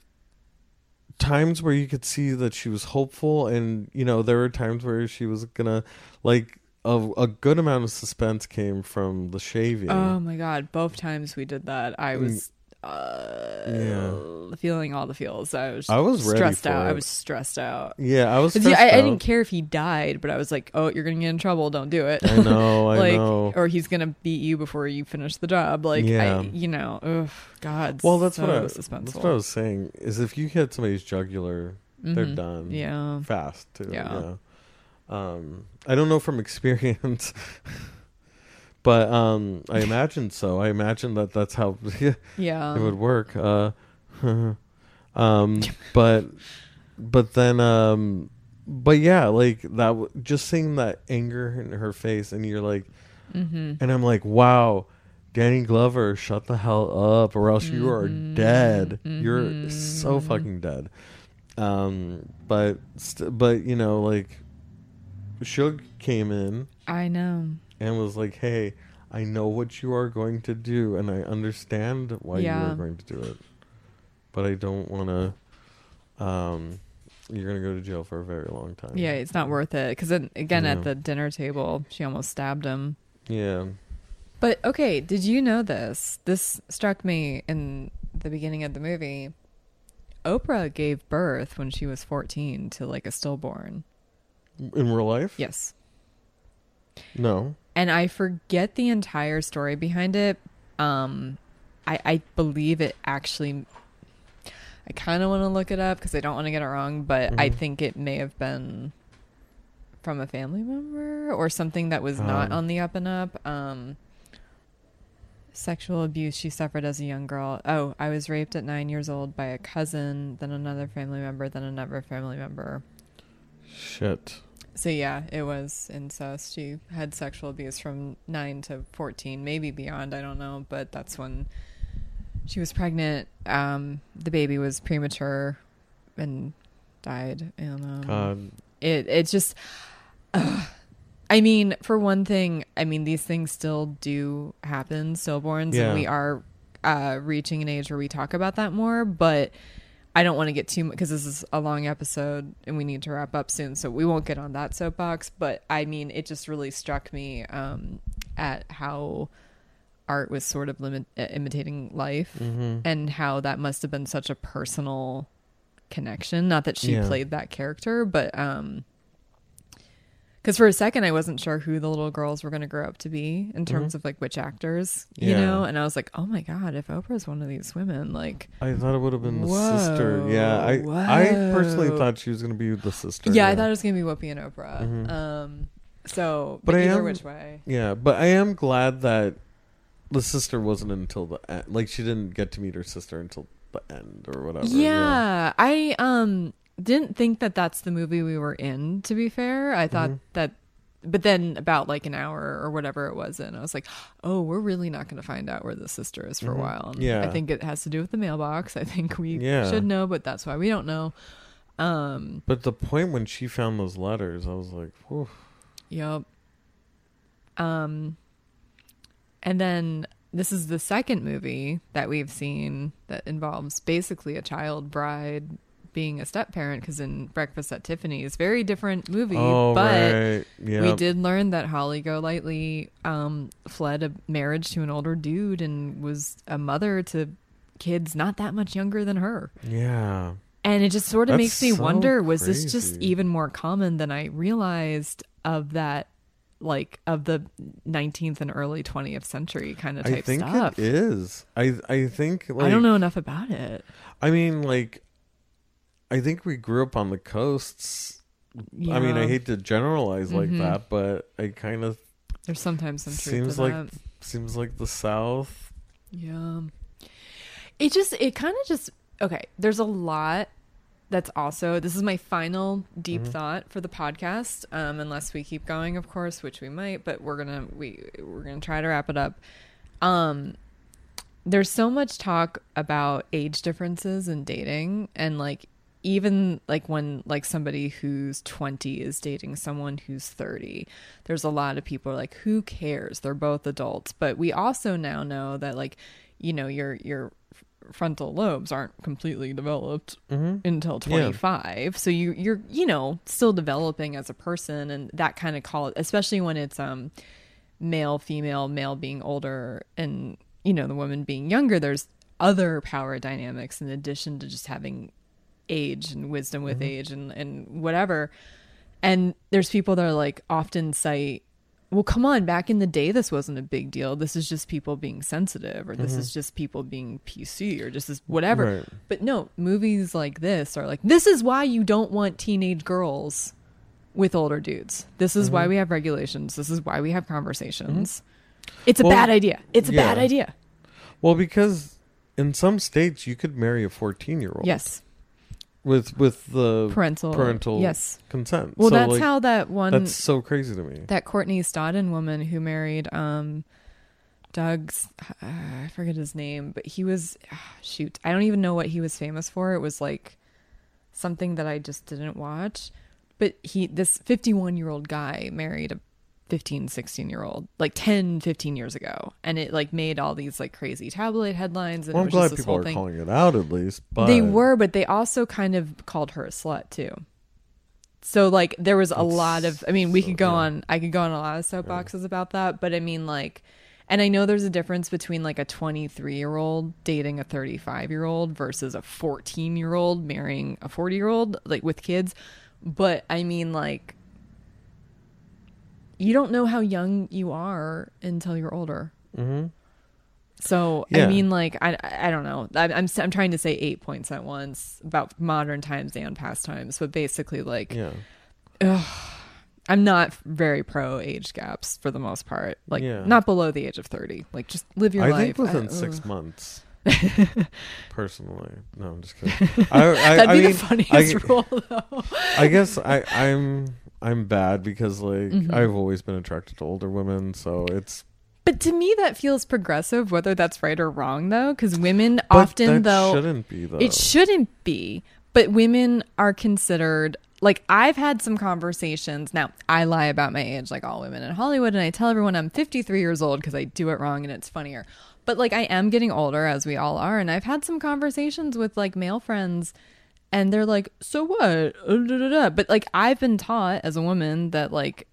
times where you could see that she was hopeful, and you know there were times where she was gonna like a a good amount of suspense came from the shaving. Oh my god! Both times we did that, I Mm. was uh, Yeah. feeling all the feels. I was, I was stressed out. I was stressed out. yeah, I was. Stressed yeah, I, I didn't care if he died, but I was like, "Oh, you're gonna get in trouble. Don't do it." I know. I like, know. or he's gonna beat you before you finish the job. Like, Yeah. I, you know, ugh, God. Well, that's so what I, suspenseful. that's what I was saying. Is if you hit somebody's jugular, They're Mhm. done. Yeah. Fast too. Yeah. Yeah. Um, I don't know from experience, but um, I imagine so. I imagine that that's how Yeah. it would work. Uh, um, but but then um, but yeah, like that. W- just seeing that anger in her face, and you're like, mm-hmm. and I'm like, wow. Danny Glover, shut the hell up, or else you are Mhm. dead. You're so Mhm. fucking dead. Um, but st- but you know, like, Shug came in I know. And was like, "Hey, I know what you are going to do, and I understand why you are going to do it, but I don't want to. Um, you're gonna go to jail for a very long time. Yeah, it's not worth it. Because then again, Yeah. at the dinner table, she almost stabbed him. yeah. But okay, did you know this? This struck me in the beginning of the movie. Oprah gave birth when she was 14 to like a stillborn. In real life, Yes. no. And I forget the entire story behind it. Um I I believe it actually I kind of want to look it up because I don't want to get it wrong, but I Mhm. think it may have been from a family member or something that was not Um. on the up and up. Um, sexual abuse she suffered as a young girl. Oh, I was raped at nine years old by a cousin, then another family member, then another family member. Shit. So yeah, it was incest. She had sexual abuse from nine to fourteen, maybe beyond. I don't know, but that's when she was pregnant. Um, the baby was premature and died. And um, God. it it's just. I mean, for one thing, I mean these things still do happen, stillborns, Yeah. and we are uh, reaching an age where we talk about that more. But I don't want to get too much because this is a long episode and we need to wrap up soon, so we won't get on that soapbox. But I mean, it just really struck me um, at how art was sort of limit, imitating life hmm and how that must have been such a personal connection. Not that she Yeah. played that character, but um, because for a second I wasn't sure who the little girls were going to grow up to be in terms of like which actors, you Mm-hmm. Yeah. know. And I was like, oh my god, if Oprah's one of these women, like, I thought it would have been the sister. Yeah, I I personally thought she was gonna be the sister. yeah, I thought it was going to be Whoopi and Oprah. Mhm. Um, so, But but, I am- which way, Yeah, but I am glad that the sister wasn't until the end. Like she didn't get to meet her sister until the end or whatever. Yeah, I um didn't think that that's the movie we were in. To be fair, I thought Mhm. that, but then about like an hour or whatever it was in, I was like, oh, we're really not going to find out where the sister is for Mhm. a while. And Yeah. I think it has to do with the mailbox. I think we Yeah. should know, but that's why we don't know. Um, But the point when she found those letters, I was like, Whew. Yep. Um and then this is the second movie that we've seen that involves basically a child bride being a step parent because in Breakfast at Tiffany's, very different movie, oh but right, yeah, we did learn that Holly Golightly um, fled a marriage to an older dude and was a mother to kids not that much younger than her. yeah, And it just sort of That's makes me so wonder was this just even more common than I realized of that like of the 19th and early 20th century kind of type I think stuff. it is. I I think like I don't know enough about it. I mean, like, I think we grew up on the coasts. I mean, I hate to generalize like Mhm. that, but I kind of There's sometimes some truth seems to like that. seems like the South. Yeah. It just it kind of just okay, there's a lot that's also this is my final deep Mhm. thought for the podcast um unless we keep going of course which we might but we're going to we we're to try to wrap it up um there's so much talk about age differences in dating and like even like when like somebody who's 20 is dating someone who's 30 there's a lot of people are like who cares they're both adults but we also now know that like you know your your frontal lobes aren't completely developed Mm-hmm. until Yeah. 25 so you you're you know still developing as a person and that kind of call especially when it's um male female male being older and you know the woman being younger there's other power dynamics in addition to just having age and wisdom with age and and whatever and there's people that are like often cite well, come on, back in the day, this wasn't a big deal. This is just people being sensitive, or this Mhm. is just people being PC, or just this whatever. Right. But no, movies like this are like, this is why you don't want teenage girls with older dudes. This is why Mhm. we have regulations. This is why we have conversations. It's a Well, bad idea. It's a bad idea. Well, because in some states you could marry a 14 year old. Yes. With with the Parental. parental Yes. consent. Well, So, that's like, how that one That's so crazy to me. that Courtney Stodden woman who married um Doug's uh, I forget his name, but he was ah, shoot, I don't even know what he was famous for. It was like something that I just didn't watch. But he this 51-year-old guy married a 15, 16-year-old like 10, 15 years ago. And it like made all these like crazy tabloid headlines and Well, I'm glad people are thing. calling it out at least. But They were, but they also kind of called her a slut too. So like there was a That's lot of I mean we so- could go yeah. on I could go on a lot of soapboxes about that, but I mean like and I know there's a difference between like a 23 year old dating a 35 year old versus a 14 year old marrying a 40 year old like with kids, but I mean like you don't know how young you are until you're older. Mhm. So Yeah. I mean, like I I don't know. I'm I'm I'm trying to say eight points at once about modern times and past times, but basically, like Yeah. I'm not very pro age gaps for the most part. Like Yeah. not below the age of thirty. Like just live your I life. think within I- six ugh. months. personally, no, I'm just kidding. I, I, That'd I be mean, the funniest I, rule, though. I guess I, I'm I'm bad because like Mhm. I've always been attracted to older women, so it's But to me, that feels progressive, whether that's right or wrong, though, because women but often, though, shouldn't be though. It shouldn't be, but women are considered like I've had some conversations. Now, I lie about my age like all women in Hollywood and I tell everyone I'm 53 years old because I do it wrong and it's funnier. But like I am getting older as we all are and I've had some conversations with like male friends and they're like, "So what?" Uh. But like I've been taught as a woman that like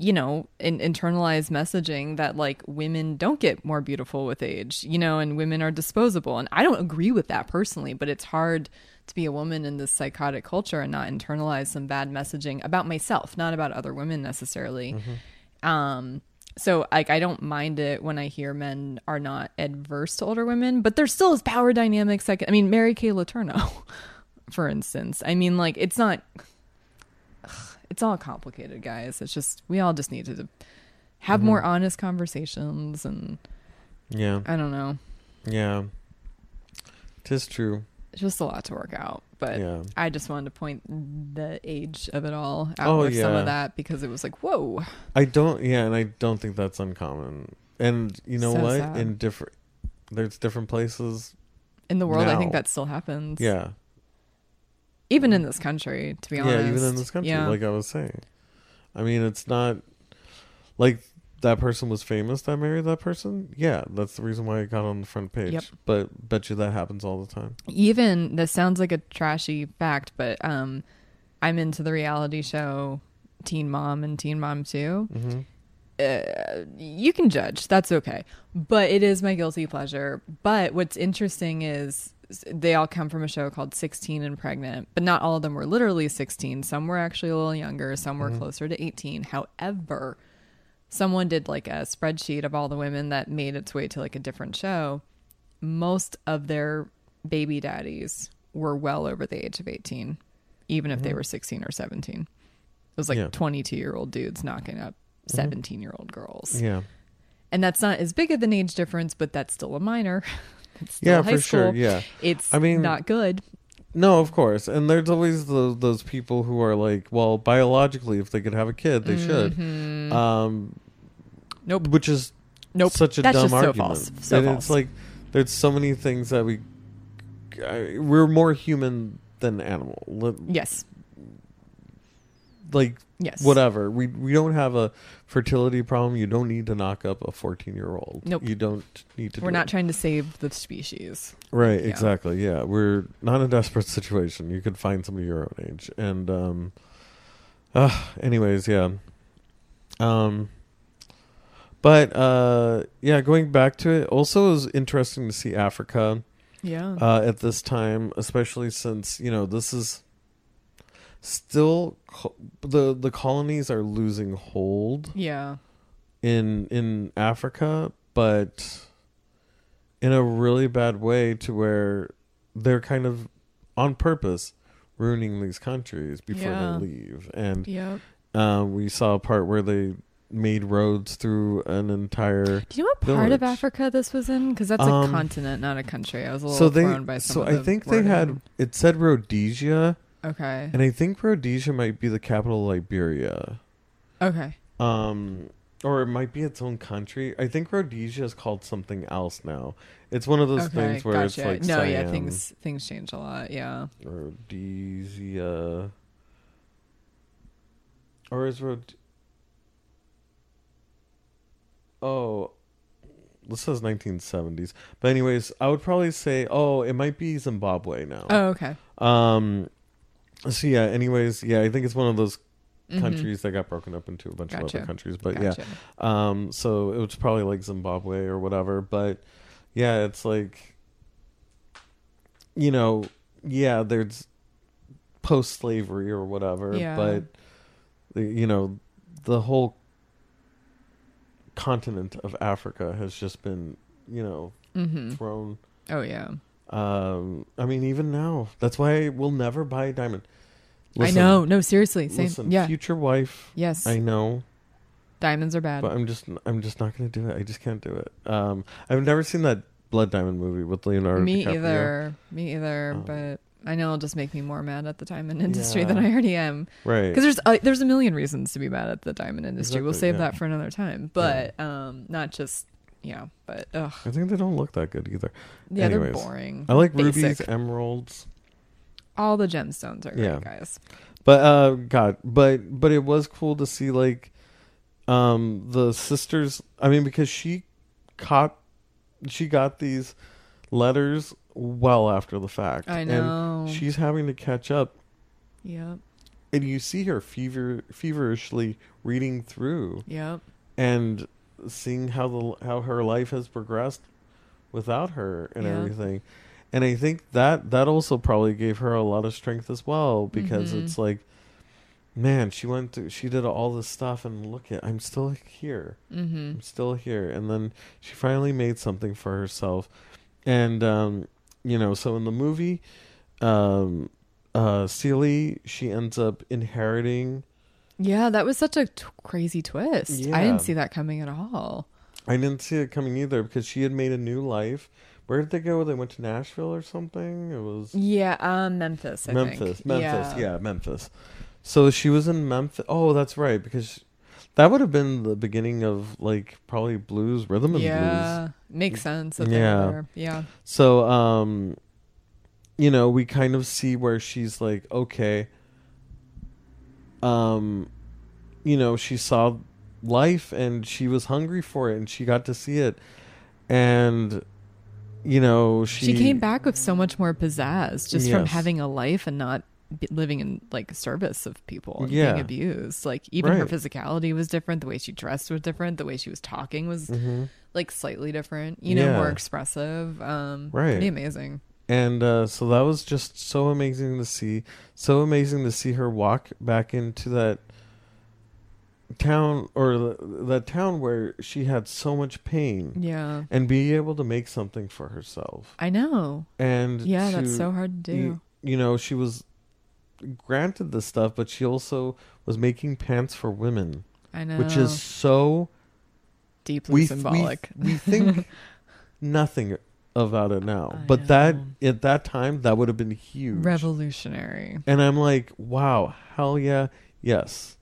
you know, in internalized messaging that like women don't get more beautiful with age, you know, and women are disposable. And I don't agree with that personally, but it's hard to be a woman in this psychotic culture and not internalize some bad messaging about myself, not about other women necessarily. Um, so like I don't mind it when I hear men are not adverse to older women, but there still is power dynamics. Like I mean, Mary Kay Letourneau, for instance. I mean, like it's not it's all complicated, guys. It's just we all just need to have Mhm. more honest conversations, and yeah, I don't know, yeah. Tis true. it's just a lot to work out. But Yeah. I just wanted to point the age of it all out Oh, with some of that because it was like, whoa, I don't. Yeah, and I don't think that's uncommon. And you know So what? sad. In different, there's different places. in the world, I think that still happens. Yeah, even in this country, to be honest. yeah. Even in this country, Yeah. like I was saying. I mean, it's not like that person was famous that married that person. Yeah, that's the reason why it got on the front page. Yep. But bet you that happens all the time. even this sounds like a trashy fact, but um, I'm into the reality show Teen Mom and Teen Mom 2. hmm uh, you can judge. That's okay. But it is my guilty pleasure. But what's interesting is they all come from a show called 16 and Pregnant, but not all of them were literally 16. Some were actually a little younger, some were Mhm. closer to 18. However, someone did like a spreadsheet of all the women that made its way to like a different show. Most of their baby daddies were well over the age of 18, even if they Mhm. were 16 or 17. It was like Yeah. 22 year old dudes knocking up Mhm. 17 year old girls. Yeah, And that's not as big of an age difference, but that's still a minor. it's still yeah, high for school. sure. Yeah. It's I mean- not good. No, of course. And there's always those those people who are like, well, biologically, if they could have a kid, they should. Mhm. Um, nope. which is Nope. such a That's dumb just so argument. false. So and false. it's like there's so many things that we I- we're more human than animal. Yes. Like Yes. whatever. We we don't have a fertility problem. You don't need to knock up a 14 year old. Nope. You don't need to. We're not it. trying to save the species. Right, Yeah. exactly. Yeah, we're not in a desperate situation. You could find somebody your own age, and um, uh, anyways, yeah. Um, but uh, yeah, going back to it, also it was interesting to see Africa Yeah. uh, at this time, especially since you know this is still co- the the colonies are losing hold yeah. in in Africa, but in a really bad way to where they're kind of on purpose ruining these countries before Yeah. they leave. And Yep. uh, we saw a part where they made roads through an entire Do you know what part of Africa this was in? Because that's Um, a continent, not a country. I was a little so they by so I think they had it said Rhodesia Okay. and I think Rhodesia might be the capital of Liberia. Okay. Um or it might be its own country. I think Rhodesia is called something else now. It's one of those okay. things where gotcha. it's like no, yeah, things things change a lot. Yeah. Rhodesia. Or is Rhode Oh this says 1970s. But anyways, I would probably say oh, it might be Zimbabwe now. Oh, okay. Um so yeah, anyways, yeah, I think it's one of those Mhm. countries that got broken up into a bunch of other countries. But Gotcha. yeah. Um so it was probably like Zimbabwe or whatever, but yeah, it's like you know, yeah, there's post slavery or whatever, Yeah. but the, you know, the whole continent of Africa has just been, you know, Mm-hmm. thrown Oh yeah. um I mean even now. That's why we'll never buy a diamond. I know. No, seriously. Same. Listen, yeah. future wife, yes. I know, Diamonds are bad. but I'm just I'm just not going to do it. I just can't do it. Um I've never seen that Blood Diamond movie with Leonardo Me DiCaprio. either. Me either. Um, but I know it'll just make me more mad at the diamond industry Yeah. than I already am. Right. Because there's uh, there's a million reasons to be mad at the diamond industry. we'll save yeah. that for another time. But um, not just yeah. But ugh, I think they don't look that good either. yeah, Anyways, they're boring. I like Basic. rubies, emeralds. All the gemstones are great, Yeah. guys. But uh god, but but it was cool to see like um the sisters I mean because she caught she got these letters well after the fact. I know. And she's having to catch up Yep. and you see her fever feverishly reading through Yep. and seeing how the how her life has progressed without her and Yeah. everything. And I think that that also probably gave her a lot of strength as well because Mhm. it's like man, she went through she did all this stuff and look at I'm still here. Mm-hmm. I'm still here. And then she finally made something for herself. And um you know, so in the movie um uh Celie she ends up inheriting Yeah, that was such a t- crazy twist. I didn't see that coming at all. I didn't see it coming either because she had made a new life. Where did they go? They went to Nashville or something. It was Yeah, um, Memphis. I Memphis. think. Memphis, yeah. Memphis. So she was in Memphis. Oh, that's right, because that would have been the beginning of like probably blues, rhythm and blues. Yeah, makes sense. Yeah. yeah, yeah. So, um, you know, we kind of see where she's like, okay, um, you know, she saw life and she was hungry for it and she got to see it, and you know, she She, came back with so much more pizzazz just from Yes. having a life and not be living in like service of people and Yeah. being abused. Like even her Right. physicality was different. The way she dressed was different. The way she was talking was Mhm. like slightly different. You know, Yeah. more expressive. Um, Right. Pretty amazing. And uh, so that was just so amazing to see. So amazing to see her walk back into that town or the, that town where she had so much pain Yeah, and be able to make something for herself. I know. And Yeah, that's so hard to do. You, you know, she was granted this stuff, but she also was making pants for women, I know. which is so deeply we symbolic. we, we think nothing about it now, I but that at that time that would have been huge. Revolutionary. And I'm like, wow, hell yeah, yes.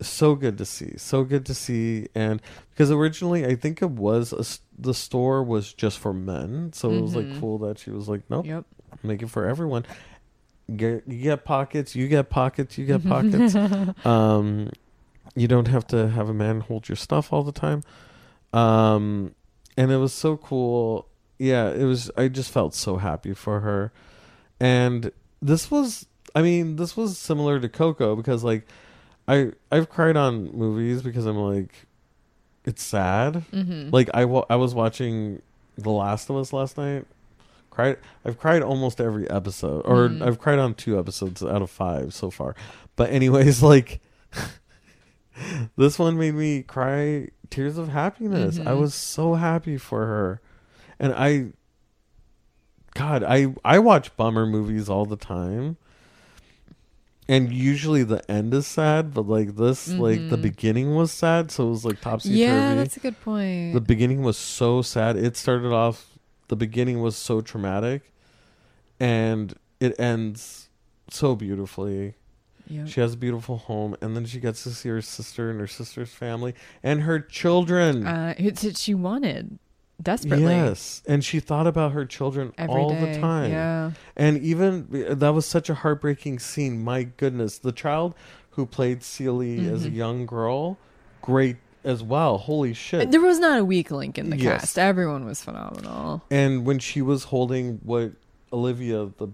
So good to see. So good to see. And because originally, I think it was a the store was just for men. So it was like Mhm. cool that she was like, nope, Yep. make it for everyone. Get, you get pockets, you get pockets, you get pockets. um, you don't have to have a man hold your stuff all the time. Um, and it was so cool. Yeah, it was. I just felt so happy for her. And this was, I mean, this was similar to Coco because, like, I I've cried on movies because I'm like, it's sad. hmm Like I wa- I was watching The Last of Us last night. Cried. I've cried almost every episode, or Mm. I've cried on two episodes out of five so far. But anyways, like this one made me cry tears of happiness. I Mhm. was so happy for her. And I God, I I watch bummer movies all the time. And usually the end is sad, but like this, like the Mhm. beginning was sad, so it was like topsy turvy. Yeah, that's a good point. The beginning was so sad. It started off the beginning was so traumatic and it ends so beautifully. Yep. She has a beautiful home and then she gets to see her sister and her sister's family and her children. Uh, it's what she wanted desperately. Yes, and she thought about her children Every all day. the time. Yeah. And even that was such a heartbreaking scene. My goodness, the child who played Celie as a Mhm. young girl, great as well. Holy shit! There was not a weak link in the Yes. cast. Everyone was phenomenal. And when she was holding what Olivia, the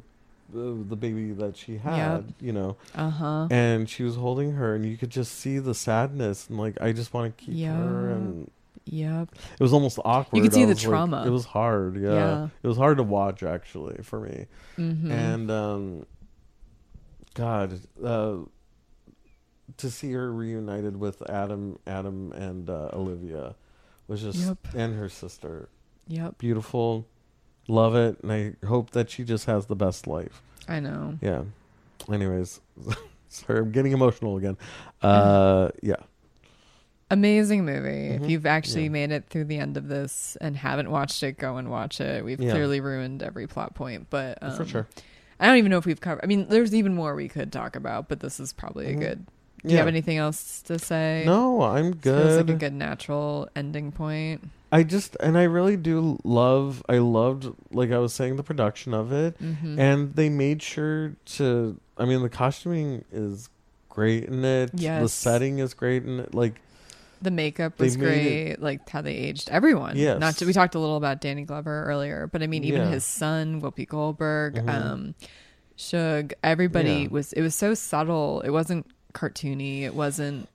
the baby that she had, you know, Uh huh. and she was holding her, and you could just see the sadness, and like I just want to keep her, and Yep. it was almost awkward. You could see the was like- trauma. it was hard. Yeah. Yeah. it was hard to watch actually for me. hmm And um, God, uh, to see her reunited with Adam, Adam and uh, Olivia was just Yep. and her sister Yep. beautiful. Love it, and I hope that she just has the best life. I know. Yeah. Anyways, sorry, I'm getting emotional again. Uh, yeah. Amazing movie. If Mhm. you've actually Yeah. made it through the end of this and haven't watched it, go and watch it. We've Yeah. clearly ruined every plot point, but um, for sure. I don't even know if we've covered. I mean, there's even more we could talk about, but this is probably Mhm. a good. Do Yeah. you have anything else to say? No, I'm good. Feels like a good natural ending point. I just and I really do love. I loved, like I was saying, the production of it. hmm and they made sure to i mean the costuming is great in it Yes. the setting is great in it like the makeup was great, like how they aged everyone. Yeah, Not to, we talked a little about Danny Glover earlier, but I mean, even Yeah. his son, Whoopi Goldberg, Mhm. um, Shug, everybody Yeah. was. It was so subtle. It wasn't cartoony. It wasn't,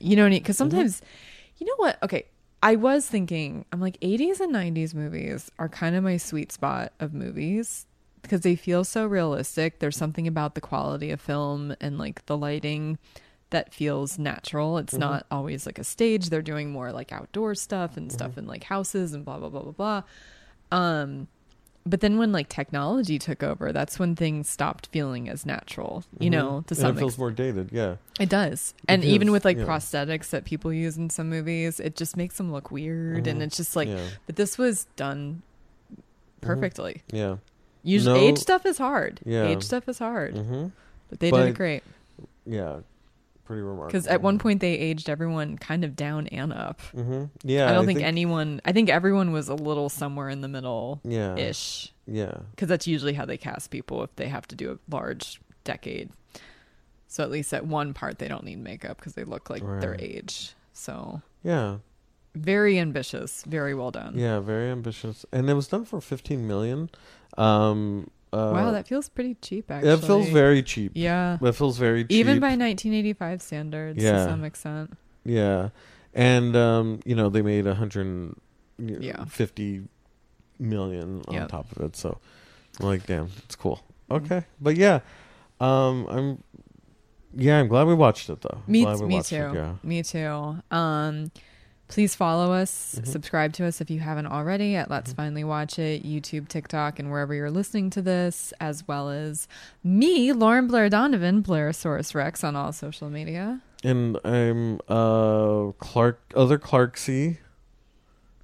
you know, because Mm-hmm. sometimes, you know what? Okay, I was thinking, I'm like, 80s and 90s movies are kind of my sweet spot of movies because they feel so realistic. There's something about the quality of film and like the lighting that feels natural. It's Mhm. not always like a stage. They're doing more like outdoor stuff and Mm-hmm. stuff in like houses and blah blah blah blah blah. Um but then when like technology took over, that's when things stopped feeling as natural, you Mhm. know, to And some it feels extent. more dated yeah It does. And even with like yeah. prosthetics that people use in some movies, it just makes them look weird and Mhm. it's just like yeah but this was done perfectly. yeah Usually No- age stuff is hard. Yeah. Age stuff is hard. hmm But they did it great. yeah pretty remarkable Because at one point they aged everyone kind of down and up. hmm yeah I don't think, anyone. I think everyone was a little somewhere in the middle yeah ish. yeah Because that's usually how they cast people if they have to do a large decade. So at least at one part they don't need makeup because they look like their age. So yeah very ambitious, very well done. yeah very ambitious and it was done for 15 million um uh, wow, that feels pretty cheap. Actually, it feels very cheap yeah. it feels very cheap Even by 1985 standards, Yeah. to some extent. Yeah, and um, you know they made a hundred Yeah. fifty million on Yep. top of it. So, like, damn, it's cool. Okay, but yeah, um, I'm yeah, I'm glad we watched it though. Me, we me too. It, yeah, Me too. Um, please follow us, Mhm. subscribe to us if you haven't already at Let's Mhm. Finally Watch It, YouTube, TikTok, and wherever you're listening to this, as well as me, Lauren Blair Donovan, Blairsaurus Rex on all social media. and I'm uh Clark, other Clark C.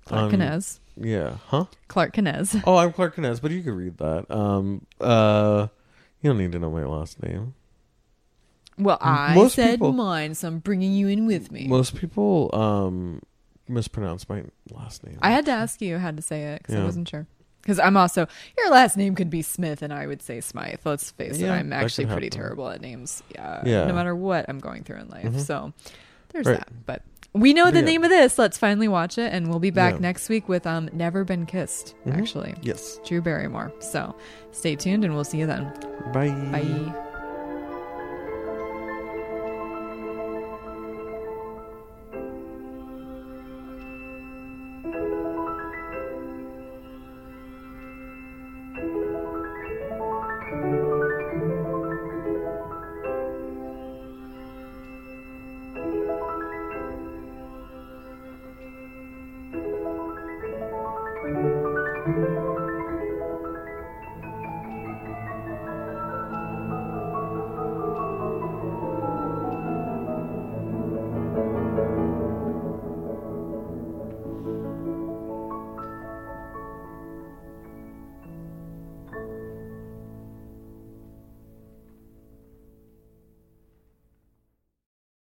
Clark Um, Kinez. Yeah, huh? Clark Kinez. Oh, I'm Clark Kinez, but you can read that. Um, uh, you don't need to know my last name. Well, I most said people- mine, so I'm bringing you in with me. Most people um mispronounce my last name. I had to ask you how to say it because I wasn't sure. Because I'm also your last name could be Smith and I would say Smythe. Let's face it, I'm actually pretty terrible at names. Yeah, Yeah. no matter what I'm going through in life. Mhm. So there's Right. that. But we know the yeah. name of this. Let's finally watch it, and we'll be back Yeah. next week with um Never Been Kissed. Mhm. Actually, yes. Drew Barrymore. So stay tuned, and we'll see you then. Bye. Bye.